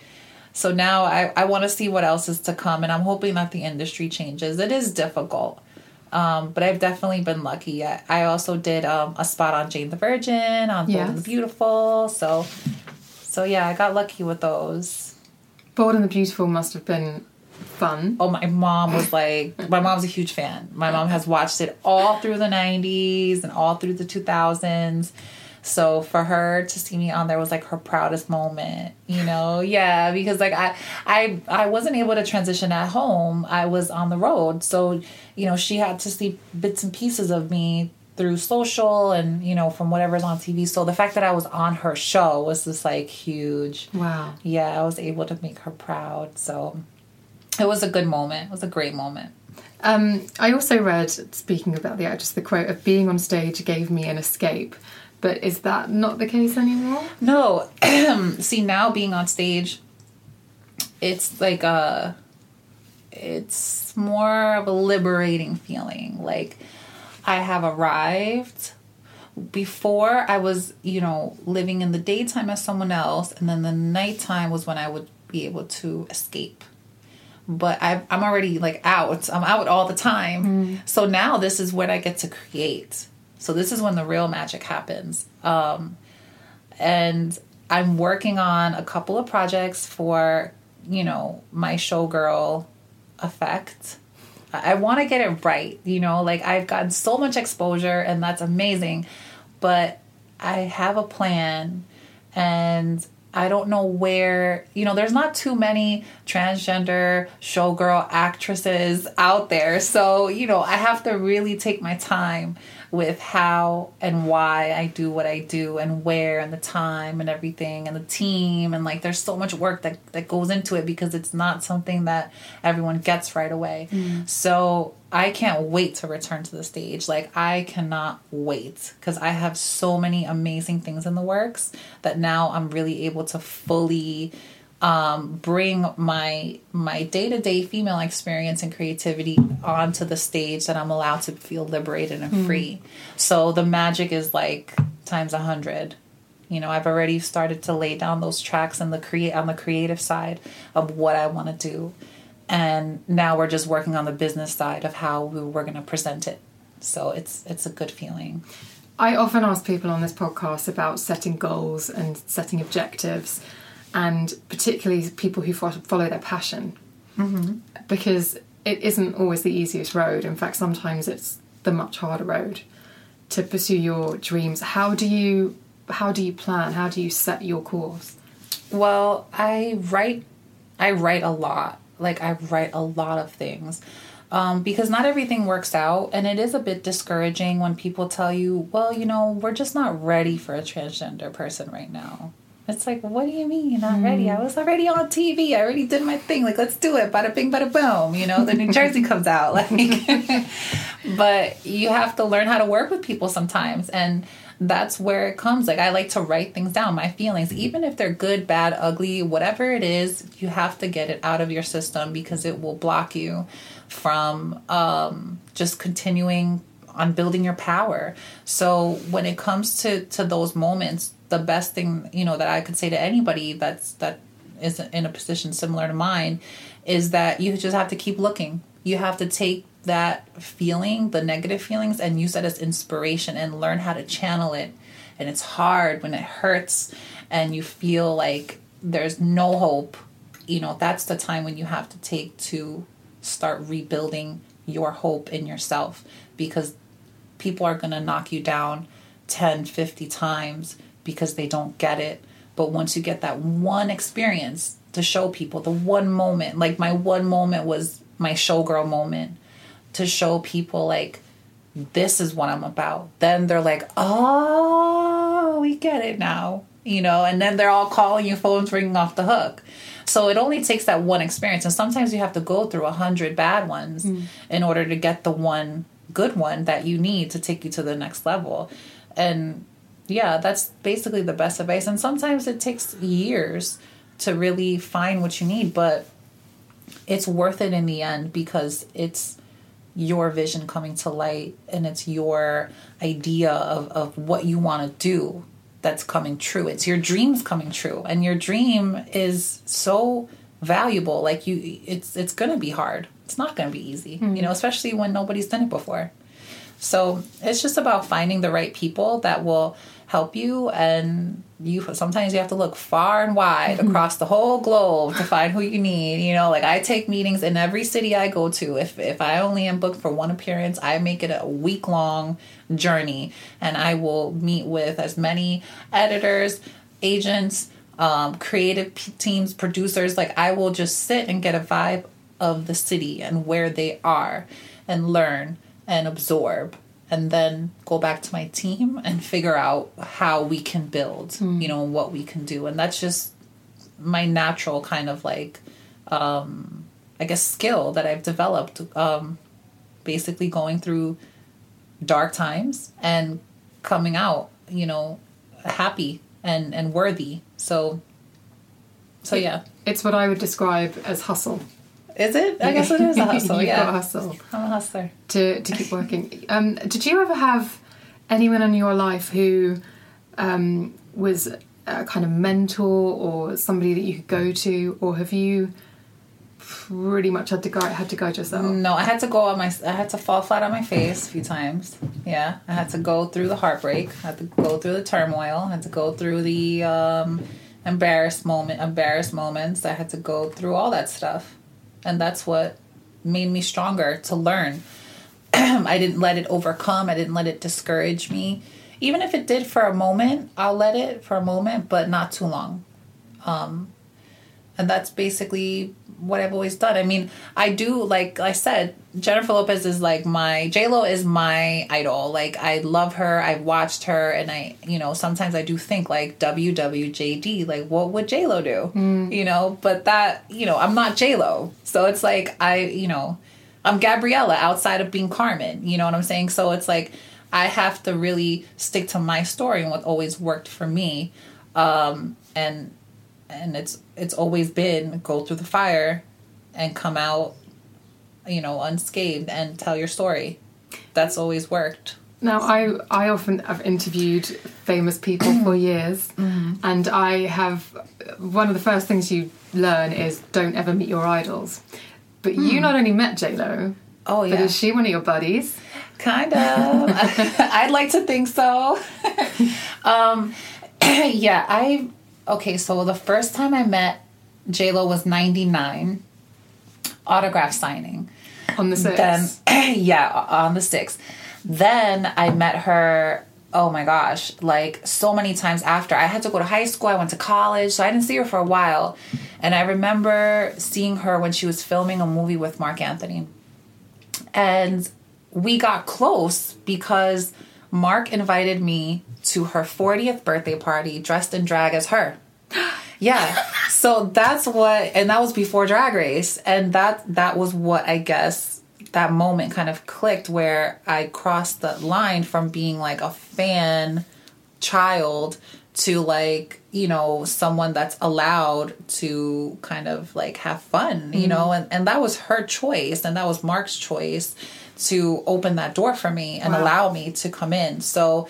So now I, I want to see what else is to come, and I'm hoping that the industry changes. It is difficult, um, but I've definitely been lucky. I, I also did um, a spot on Jane the Virgin, on Bold and the Beautiful. So, so yeah, I got lucky with those. Bold and the Beautiful must have been fun. Oh, my mom was like, my mom's a huge fan. My mom has watched it all through the 90s and all through the 2000s. So for her to see me on there was like her proudest moment, you know? Yeah, because like I I I wasn't able to transition at home. I was on the road. So, you know, she had to see bits and pieces of me through social and, you know, from whatever's on TV. So the fact that I was on her show was just like huge Wow. yeah, I was able to make her proud. So it was a good moment. It was a great moment. Um, I also read, speaking about the actress, the quote of being on stage gave me an escape. But is that not the case anymore? No, see now being on stage, it's like a, it's more of a liberating feeling. Like I have arrived. Before I was, you know, living in the daytime as someone else, and then the nighttime was when I would be able to escape. But I, I'm already like out. I'm out all the time. So now this is when I get to create. So this is when the real magic happens. Um, and I'm working on a couple of projects for, you know, my showgirl effect. I want to get it right, you know, like I've gotten so much exposure and that's amazing, but I have a plan and I don't know where, you know, there's not too many transgender showgirl actresses out there. So, you know, I have to really take my time with how and why I do what I do and where and the time and everything and the team and like there's so much work that that goes into it because it's not something that everyone gets right away. Mm. So, I can't wait to return to the stage. Like I cannot wait cuz I have so many amazing things in the works that now I'm really able to fully um, bring my my day to day female experience and creativity onto the stage that I'm allowed to feel liberated and free. So the magic is like times a hundred. You know, I've already started to lay down those tracks and the create on the creative side of what I want to do, and now we're just working on the business side of how we, we're going to present it. So it's it's a good feeling. I often ask people on this podcast about setting goals and setting objectives, and particularly people who follow their passion. Mm-hmm. Because it isn't always the easiest road. In fact, sometimes it's the much harder road to pursue your dreams. How do you how do you plan? How do you set your course? Well, I write I write a lot. Like I write a lot of things. Um, because not everything works out and it is a bit discouraging when people tell you, well, you know, we're just not ready for a transgender person right now. It's like, what do you mean you're not ready? I was already on TV. I already did my thing. Like, let's do it. Bada bing, bada boom. You know, the New Jersey comes out. Like, but you have to learn how to work with people sometimes. And that's where it comes. Like, I like to write things down, my feelings, even if they're good, bad, ugly, whatever it is, you have to get it out of your system because it will block you from um, just continuing on building your power. So when it comes to to those moments, the best thing you know that I could say to anybody that's that is in a position similar to mine is that you just have to keep looking. You have to take that feeling, the negative feelings, and use that as inspiration and learn how to channel it. And it's hard when it hurts and you feel like there's no hope. You know, that's the time when you have to take to start rebuilding your hope in yourself because people are going to knock you down 10, 50 times because they don't get it. But once you get that one experience to show people, the one moment, like my one moment was my showgirl moment to show people, like, this is what I'm about. Then they're like, oh, we get it now, you know, and then they're all calling you, phones ringing off the hook. So it only takes that one experience, and sometimes you have to go through a hundred bad ones mm. in order to get the one good one that you need to take you to the next level. And yeah, that's basically the best advice. And sometimes it takes years to really find what you need, but it's worth it in the end because it's your vision coming to light and it's your idea of, of what you want to do that's coming true. It's your dreams coming true. And your dream is so valuable. Like you it's it's gonna be hard. It's not gonna be easy. Hmm. You know, especially when nobody's done it before. So it's just about finding the right people that will help you and you sometimes you have to look far and wide across the whole globe to find who you need you know like i take meetings in every city i go to. If if i only am booked for one appearance i make it a week long journey and i will meet with as many editors agents um, creative p- teams producers. Like i will just sit and get a vibe of the city and where they are and learn and absorb and then go back to my team and figure out how we can build you know what we can do. And that's just my natural kind of like um i guess skill that i've developed um basically going through dark times and coming out you know happy and and worthy. So so yeah. It's what I would describe as hustle. Is it i guess it is a hustle You've got yeah hustle i'm a hustler to, to keep working. Um, did you ever have anyone in your life who um, was a kind of mentor or somebody that you could go to, or have you pretty much had to go had to guide yourself? No, I had to go on my. I had to fall flat on my face a few times. Yeah, I had to go through the heartbreak. I had to go through the turmoil. I had to go through the um, embarrassed moment, embarrassed moments. I had to go through all that stuff, and that's what made me stronger to learn. I didn't let it overcome. I didn't let it discourage me. Even if it did for a moment, I'll let it for a moment, but not too long um, and that's basically what I've always done. I mean, I do like I said, Jennifer Lopez is like my J Lo is my idol. Like I love her. I've watched her, and I you know sometimes I do think like WWJD. Like what would J Lo do? You know, but that you know I'm not J Lo, so it's like I you know I'm Gabriella outside of being Carmen. You know what I'm saying? So it's like I have to really stick to my story and what always worked for me. Um, and and it's it's always been go through the fire and come out you know unscathed and tell your story. That's always worked. Now, I I often have interviewed famous people for years, and I have one of the first things you learn is don't ever meet your idols. But you not only met J Lo, oh yeah, but is she one of your buddies? kind of. I'd like to think so. Um yeah i okay so the first time i met j-lo was 99 autograph signing On the then yeah on the sixth then i met her oh my gosh like so many times after. I had to go to high school i went to college so i didn't see her for a while. And i remember seeing her when she was filming a movie with marc anthony. And we got close because mark invited me to her 40th birthday party dressed in drag as her yeah. So that's what and that was before drag race and that that was what i guess that moment kind of clicked where i crossed the line from being like a fan child to like you know someone that's allowed to kind of like have fun you mm-hmm. know? And, and that was her choice and that was marc's choice to open that door for me and allow me to come in. So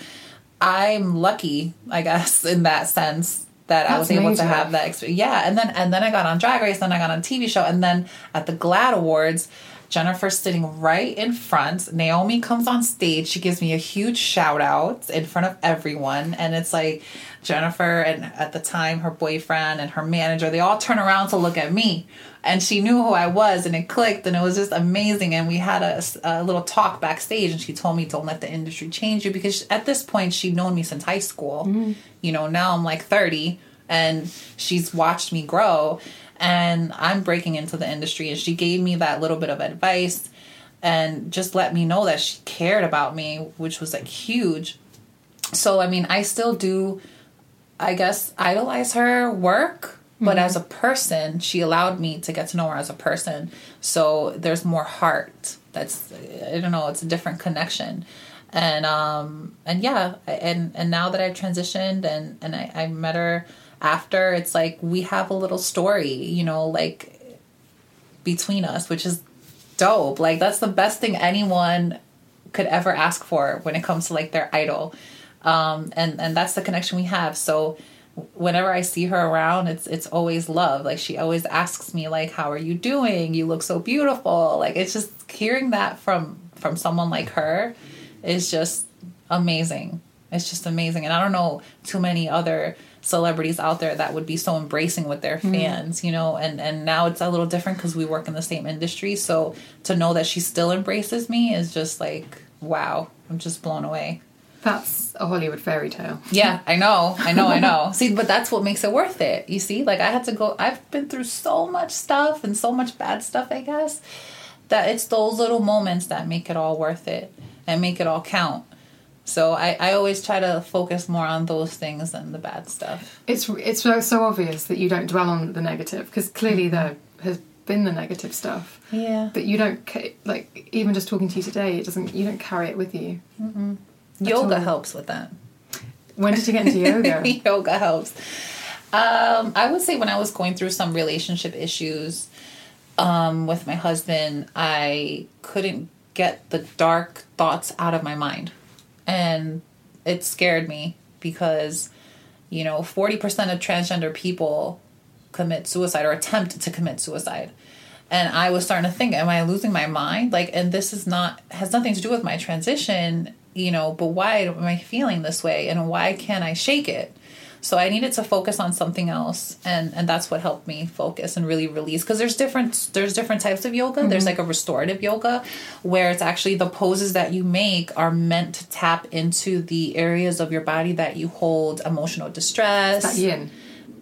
i'm lucky i guess in that sense that i was That's able to have that experience yeah and then and then i got on drag race then i got on tv show and then at the GLAAD awards Jennifer's sitting right in front. Naomi comes on stage. She gives me a huge shout out in front of everyone. And it's like Jennifer and at the time her boyfriend and her manager, they all turn around to look at me. And she knew who I was and it clicked and it was just amazing. And we had a, a little talk backstage and she told me, don't let the industry change you because at this point she'd known me since high school. Mm-hmm. You know, now I'm like 30 and she's watched me grow and I'm breaking into the industry and she gave me that little bit of advice and just let me know that she cared about me which was like huge so I mean I still do I guess idolize her work but as a person she allowed me to get to know her as a person so there's more heart that's I don't know it's a different connection and um and yeah and and now that I've transitioned and and I, I met her after it's like we have a little story you know like between us, which is dope. Like that's the best thing anyone could ever ask for when it comes to like their idol. Um, and and that's the connection we have. So whenever I see her around, it's it's always love. Like she always asks me like, "How are you doing? You look so beautiful." Like it's just hearing that from from someone like her is just amazing. It's just amazing, and I don't know too many other celebrities out there that would be so embracing with their fans, you know. And and now it's a little different because we work in the same industry. So to know that she still embraces me is just like wow. I'm just blown away. That's a Hollywood fairy tale. Yeah, I know, I know, I know. see, but that's what makes it worth it. You see, like I had to go. I've been through so much stuff and so much bad stuff. I guess that it's those little moments that make it all worth it and make it all count. So I, I always try to focus more on those things than the bad stuff. It's it's so, so obvious that you don't dwell on the negative because clearly mm-hmm. there has been the negative stuff. Yeah. But you don't like even just talking to you today. It doesn't. You don't carry it with you. Yoga all. helps with that. When did you get into yoga? yoga helps. Um, I would say when I was going through some relationship issues um, with my husband, I couldn't get the dark thoughts out of my mind. And it scared me because, you know, 40% of transgender people commit suicide or attempt to commit suicide. And I was starting to think, am I losing my mind? Like, and this is not, has nothing to do with my transition, you know, but why am I feeling this way? And why can't I shake it? So I needed to focus on something else, and and that's what helped me focus and really release. Because there's different there's different types of yoga. There's mm-hmm. like a restorative yoga, where it's actually the poses that you make are meant to tap into the areas of your body that you hold emotional distress. That yin.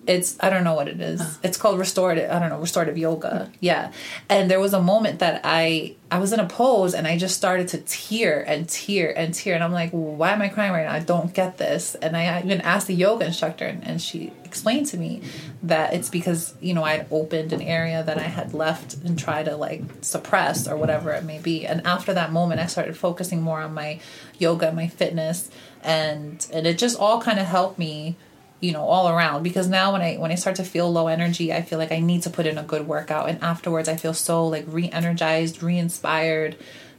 It's I don't know what it is. It's called restorative. I don't know restorative yoga. Yeah, and there was a moment that I I was in a pose and I just started to tear and tear and tear, and I'm like, why am I crying right now? I don't get this. And I even asked the yoga instructor, and, and she explained to me that it's because you know I had opened an area that I had left and tried to like suppress or whatever it may be. And after that moment, I started focusing more on my yoga, my fitness, and and it just all kind of helped me you know all around. Because now when i when i start to feel low energy i feel like i need to put in a good workout. And afterwards i feel so like re-energized re-inspired.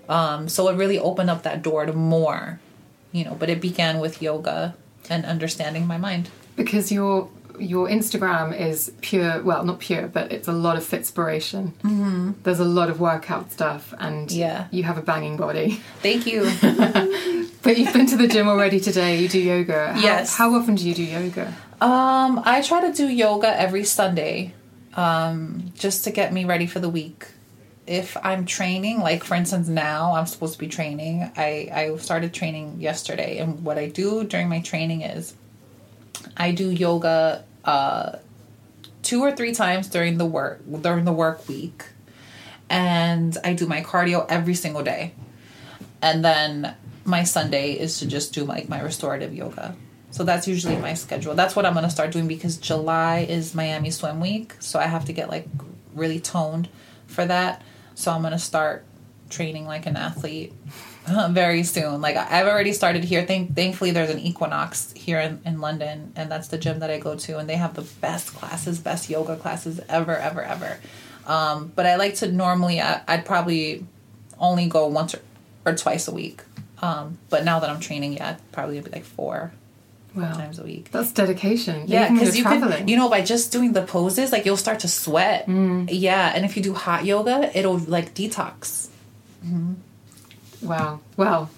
Um, so it really opened up that door to more you know. But it began with yoga and understanding my mind. Because your your Instagram is pure. Well, not pure, but it's a lot of fitspiration. Mm-hmm. There's a lot of workout stuff, and Yeah. you have a banging body. thank you But you've been to the gym already today. You do yoga. How, Yes. How often do you do yoga? Um, I try to do yoga every Sunday, um, just to get me ready for the week. If I'm training, like for instance, now I'm supposed to be training. I I started training yesterday, and what I do during my training is, I do yoga uh, two or three times during the work during the work week, and I do my cardio every single day and then my Sunday is to just do like my restorative yoga. So that's usually my schedule. That's what I'm gonna start doing because July is Miami Swim Week, so I have to get like really toned for that. So I'm gonna start training like an athlete very soon. Like I've already started here. Thank- thankfully, there's an Equinox here in, in London, and that's the gym that I go to, and they have the best classes, best yoga classes ever, ever, ever. Um, but I like to normally, I, I'd probably only go once or, or twice a week. Um, but now that I'm training, yeah, it'd probably be like four Wow, times a week. that's dedication. Yeah, because you you're can, you know, by just doing the poses, like you'll start to sweat. Yeah, and if you do hot yoga, it'll like detox. Wow. Well,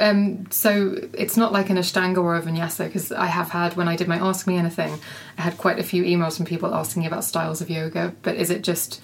um, so it's not like an Ashtanga or a Vinyasa because I have had when I did my Ask Me Anything, I had quite a few emails from people asking about styles of yoga. But is it just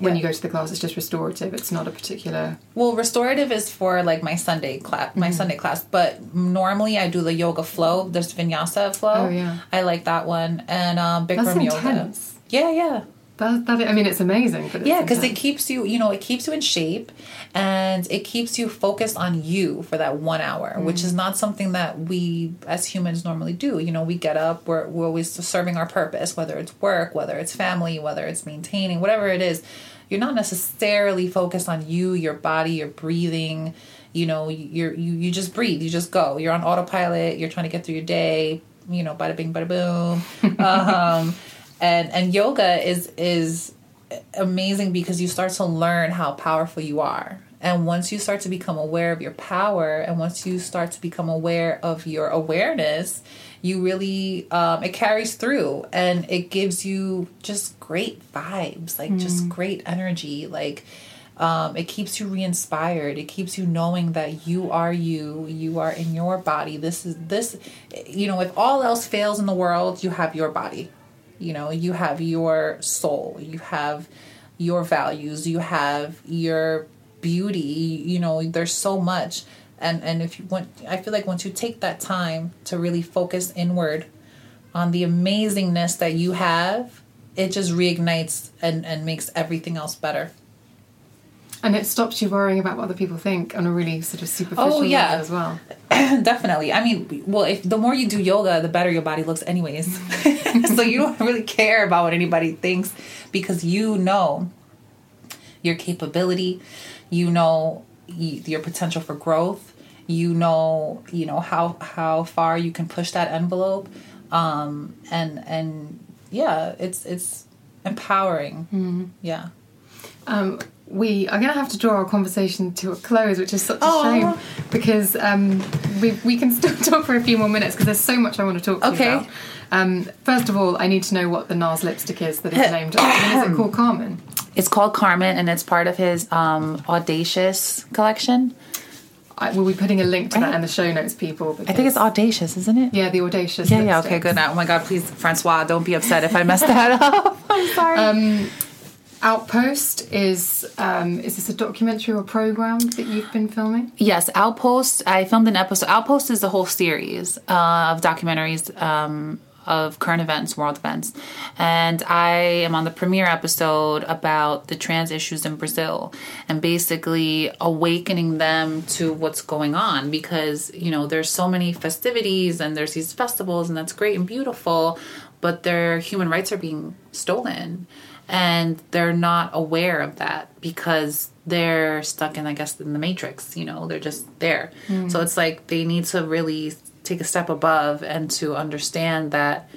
when Yeah. you go to the class, it's just restorative? It's not a particular. Well, restorative is for like my Sunday class, my Sunday class. But normally I do the yoga flow. There's Vinyasa flow. Oh, yeah. I like that one, and um, Bikram That's yoga. Yeah, yeah. That, that I mean, it's amazing. It's Yeah, because it keeps you, you know, it keeps you in shape and it keeps you focused on you for that one hour, which is not something that we as humans normally do. You know, we get up, we're, we're always serving our purpose, whether it's work, whether it's family, whether it's maintaining, whatever it is. You're not necessarily focused on you, your body, your breathing. You know, you're, you, you just breathe, you just go. You're on autopilot, you're trying to get through your day, you know, bada bing, bada boom. um, and and yoga is is amazing because you start to learn how powerful you are. And once you start to become aware of your power, and once you start to become aware of your awareness, you really um, it carries through, and it gives you just great vibes, like just great energy, like. Um, it keeps you re-inspired it keeps you knowing that you are you you are in your body this is this you know if all else fails in the world you have your body you know you have your soul you have your values you have your beauty you know there's so much. And and if you want i feel like once you take that time to really focus inward on the amazingness that you have it just reignites and and makes everything else better And it stops you worrying about what other people think on a really sort of superficial Oh, yeah. level as well. Definitely. I mean, well, if the more you do yoga, the better your body looks, anyways. so you don't really care about what anybody thinks because you know your capability, you know your potential for growth, you know, you know how how far you can push that envelope, um, and and yeah, it's it's empowering. Yeah. Um, we are going to have to draw our conversation to a close, which is such a Aw. shame because um, we, we can still talk for a few more minutes because there's so much I want to talk to Okay. you about. Um, first of all, I need to know what the NARS lipstick is that is named after. Is it called Carmen? It's called Carmen, and it's part of his um, Audacious collection. I, we'll be putting a link to that in the show notes, people. I think it's Audacious, isn't it? Yeah, the Audacious. Yeah, yeah, okay, good. Now, oh my god, please, Francois, don't be upset if I messed that up. I'm sorry. Um, Outpost is um, is this a documentary or program that you've been filming? yes, Outpost. I filmed an episode. Outpost is a whole series uh, of documentaries um, of current events, world events, and I am on the premiere episode about the trans issues in Brazil and basically awakening them to what's going on because you know there's so many festivities and there's these festivals and that's great and beautiful, but their human rights are being stolen and they're not aware of that because they're stuck in i guess in the matrix you know they're just there. So it's like they need to really take a step above and to understand that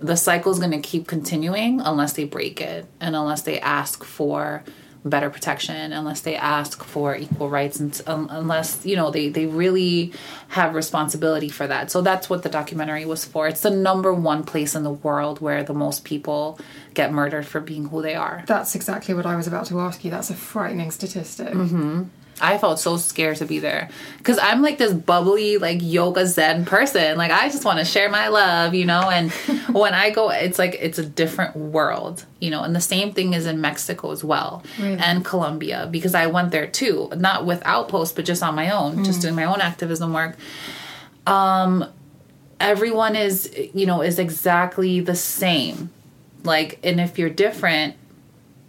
the cycle is going to keep continuing unless they break it and unless they ask for better protection unless they ask for equal rights and um, unless you know they they really have responsibility for that. So that's what the documentary was for. It's the number one place in the world where the most people get murdered for being who they are That's exactly what I was about to ask you. That's a frightening statistic. Mm-hmm. I felt so scared to be there because I'm like this bubbly, like yoga zen person. Like I just want to share my love, you know. And when I go, it's like it's a different world, you know. And the same thing is in Mexico as well and Colombia because I went there too, not with Outpost, but just on my own, just doing my own activism work. Um, everyone is, you know, is exactly the same. Like, and if you're different,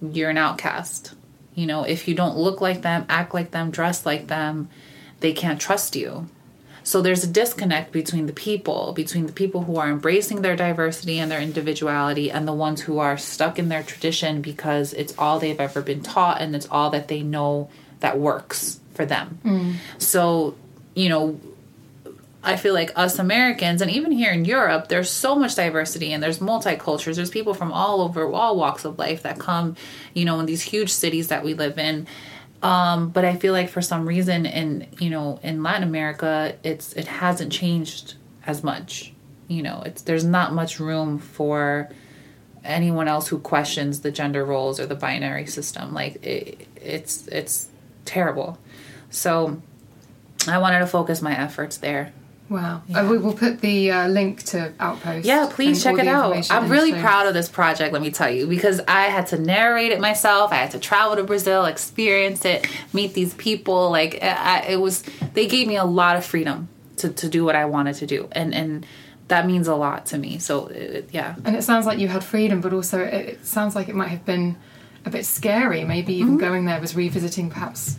you're an outcast. You know, if you don't look like them, act like them, dress like them, they can't trust you. So there's a disconnect between the people, between the people who are embracing their diversity and their individuality and the ones who are stuck in their tradition because it's all they've ever been taught and it's all that they know that works for them. Mm. So, you know, I feel like us Americans, and even here in Europe, there's so much diversity and there's multicultures. There's people from all over, all walks of life that come, you know, in these huge cities that we live in. Um, but I feel like for some reason in you know in Latin America, it's it hasn't changed as much. You know, it's there's not much room for anyone else who questions the gender roles or the binary system. Like it, it's it's terrible. So I wanted to focus my efforts there. Wow. Uh, we will put the uh, link to Outpost. Yeah, please check it out. I'm really show proud of this project, let me tell you, because I had to narrate it myself. I had to travel to Brazil, experience it, meet these people. Like I, it was, they gave me a lot of freedom to, to do what I wanted to do, and and that means a lot to me. So it, yeah, And it sounds like you had freedom, but also it, it sounds like it might have been a bit scary. Maybe even going there was revisiting perhaps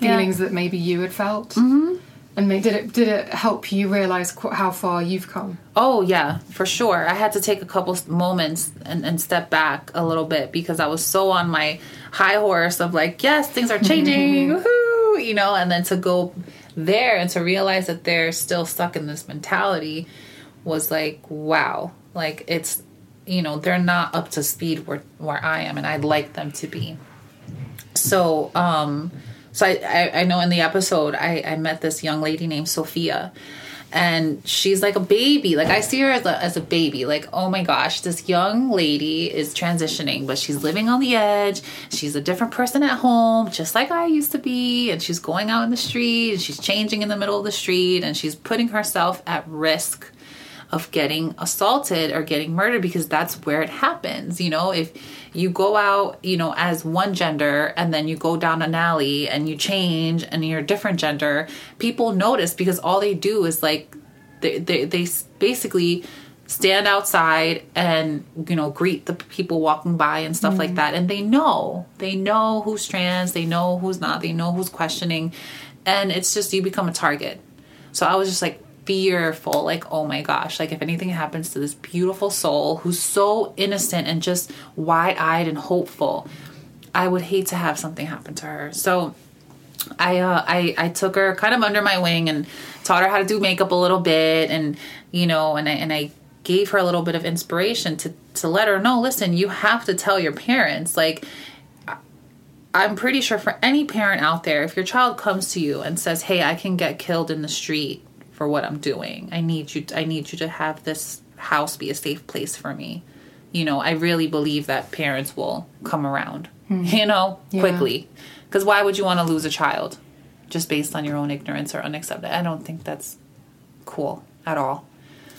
Yeah. feelings that maybe you had felt. Mm-hmm. And did it did it help you realize qu- how far you've come? Oh yeah, for sure. I had to take a couple moments and, and step back a little bit because I was so on my high horse of like, yes, things are changing, woohoo, you know, and then to go there and to realize that they're still stuck in this mentality was like, wow, like it's you know, they're not up to speed where where I am, and I'd like them to be. So, um, so I, I, I know in the episode I, I met this young lady named Sophia, and she's like a baby. Like I see her as a, as a baby. Like oh my gosh, this young lady is transitioning, but she's living on the edge. She's a different person at home, just like I used to be. And she's going out in the street, and she's changing in the middle of the street, and she's putting herself at risk of getting assaulted or getting murdered because that's where it happens. You know, if you go out, you know, as one gender and then you go down an alley and you change and you're a different gender, people notice because all they do is like they they, they basically stand outside and you know greet the people walking by and stuff mm. like that. And they know. They know who's trans they know who's not they know who's questioning. And it's just you become a target. So i was just like fearful like oh my gosh like if anything happens to this beautiful soul who's so innocent and just wide-eyed and hopeful i would hate to have something happen to her. So I, uh, I I took her kind of under my wing and taught her how to do makeup a little bit and you know and I, and I gave her a little bit of inspiration to to let her know listen you have to tell your parents like I'm pretty sure for any parent out there if your child comes to you and says hey I can get killed in the street for what I'm doing. I need you I need you to have this house be a safe place for me. You know, I really believe that parents will come around, mm. you know, yeah. quickly. Cuz why would you want to lose a child just based on your own ignorance or unacceptable? I don't think that's cool at all.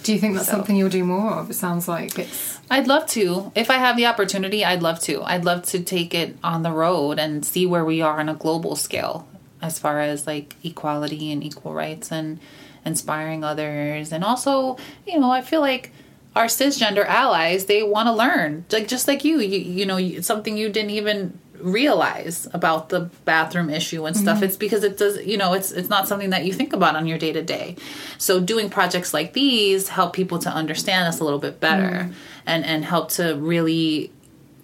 Do you think that's so, something you'll do more of? It sounds like it's. I'd love to. If I have the opportunity, I'd love to. I'd love to take it on the road and see where we are on a global scale as far as like equality and equal rights and inspiring others. And also, you know, I feel like our cisgender allies, they want to learn. Like just like you, you you know, something you didn't even realize about the bathroom issue and stuff mm-hmm. it's because it does you know it's it's not something that you think about on your day to day so doing projects like these help people to understand us a little bit better mm-hmm. and and help to really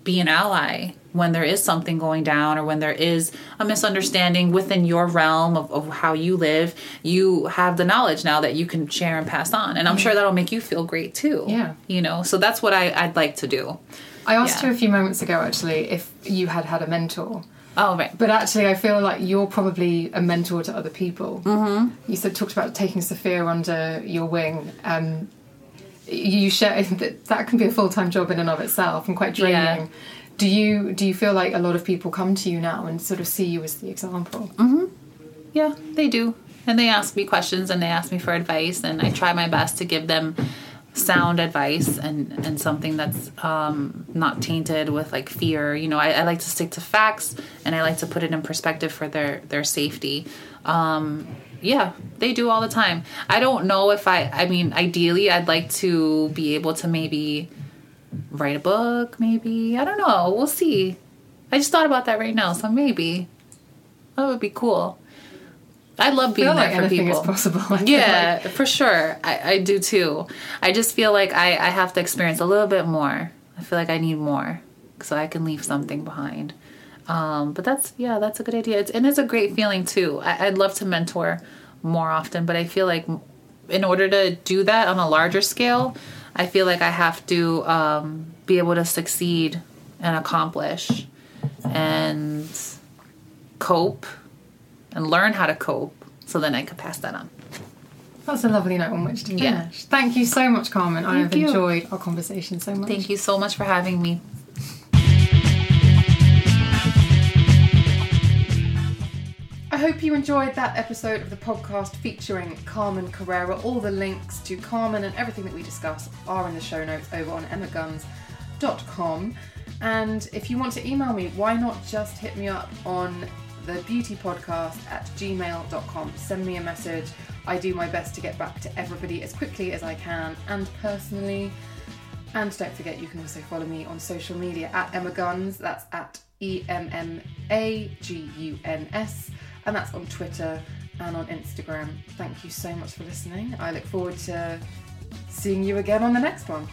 be an ally when there is something going down or when there is a misunderstanding within your realm of, of how you live, you have the knowledge now that you can share and pass on. And I'm sure that'll make you feel great too. Yeah. You know, so that's what I, I'd like to do. I asked yeah. you a few moments ago actually if you had had a mentor. Oh right. But actually, I feel like you're probably a mentor to other people. Mm-hmm. You said talked about taking Sophia under your wing. Um, you share that that can be a full time job in and of itself and quite draining. Yeah do you do you feel like a lot of people come to you now and sort of see you as the example? Mm-hmm. Yeah, they do, and they ask me questions and they ask me for advice, and I try my best to give them sound advice and and something that's um, not tainted with like fear. You know, I, I, like to stick to facts and I like to put it in perspective for their their safety. Um, yeah, they do all the time. I don't know if I. I mean, ideally, I'd like to be able to maybe write a book, maybe. I don't know. We'll see. I just thought about that right now, so maybe that would be cool. I love being I there like for people. Possible. yeah, for sure. I, I do too. I just feel like I, I have to experience a little bit more. I feel like I need more so I can leave something behind. Um, but that's yeah, that's a good idea. It's, and it's a great feeling too. I, I'd love to mentor more often, but I feel like in order to do that on a larger scale, I feel like I have to um, be able to succeed and accomplish and cope and learn how to cope so then I could pass that on. That's a lovely note on which to finish. Yeah. Thank you so much, Carmen. Thank I have you. enjoyed our conversation so much. Thank you so much for having me. I hope you enjoyed that episode of the podcast featuring Carmen Carrera. All the links to Carmen and everything that we discuss are in the show notes over on emmaguns.com. And if you want to email me, why not just hit me up on the beauty podcast at gmail.com. Send me a message. I do my best to get back to everybody as quickly as I can and personally. And don't forget, you can also follow me on social media at Emma Guns. That's at E M M A G U N S and that's on Twitter and on Instagram. Thank you so much for listening. I look forward to seeing you again on the next one.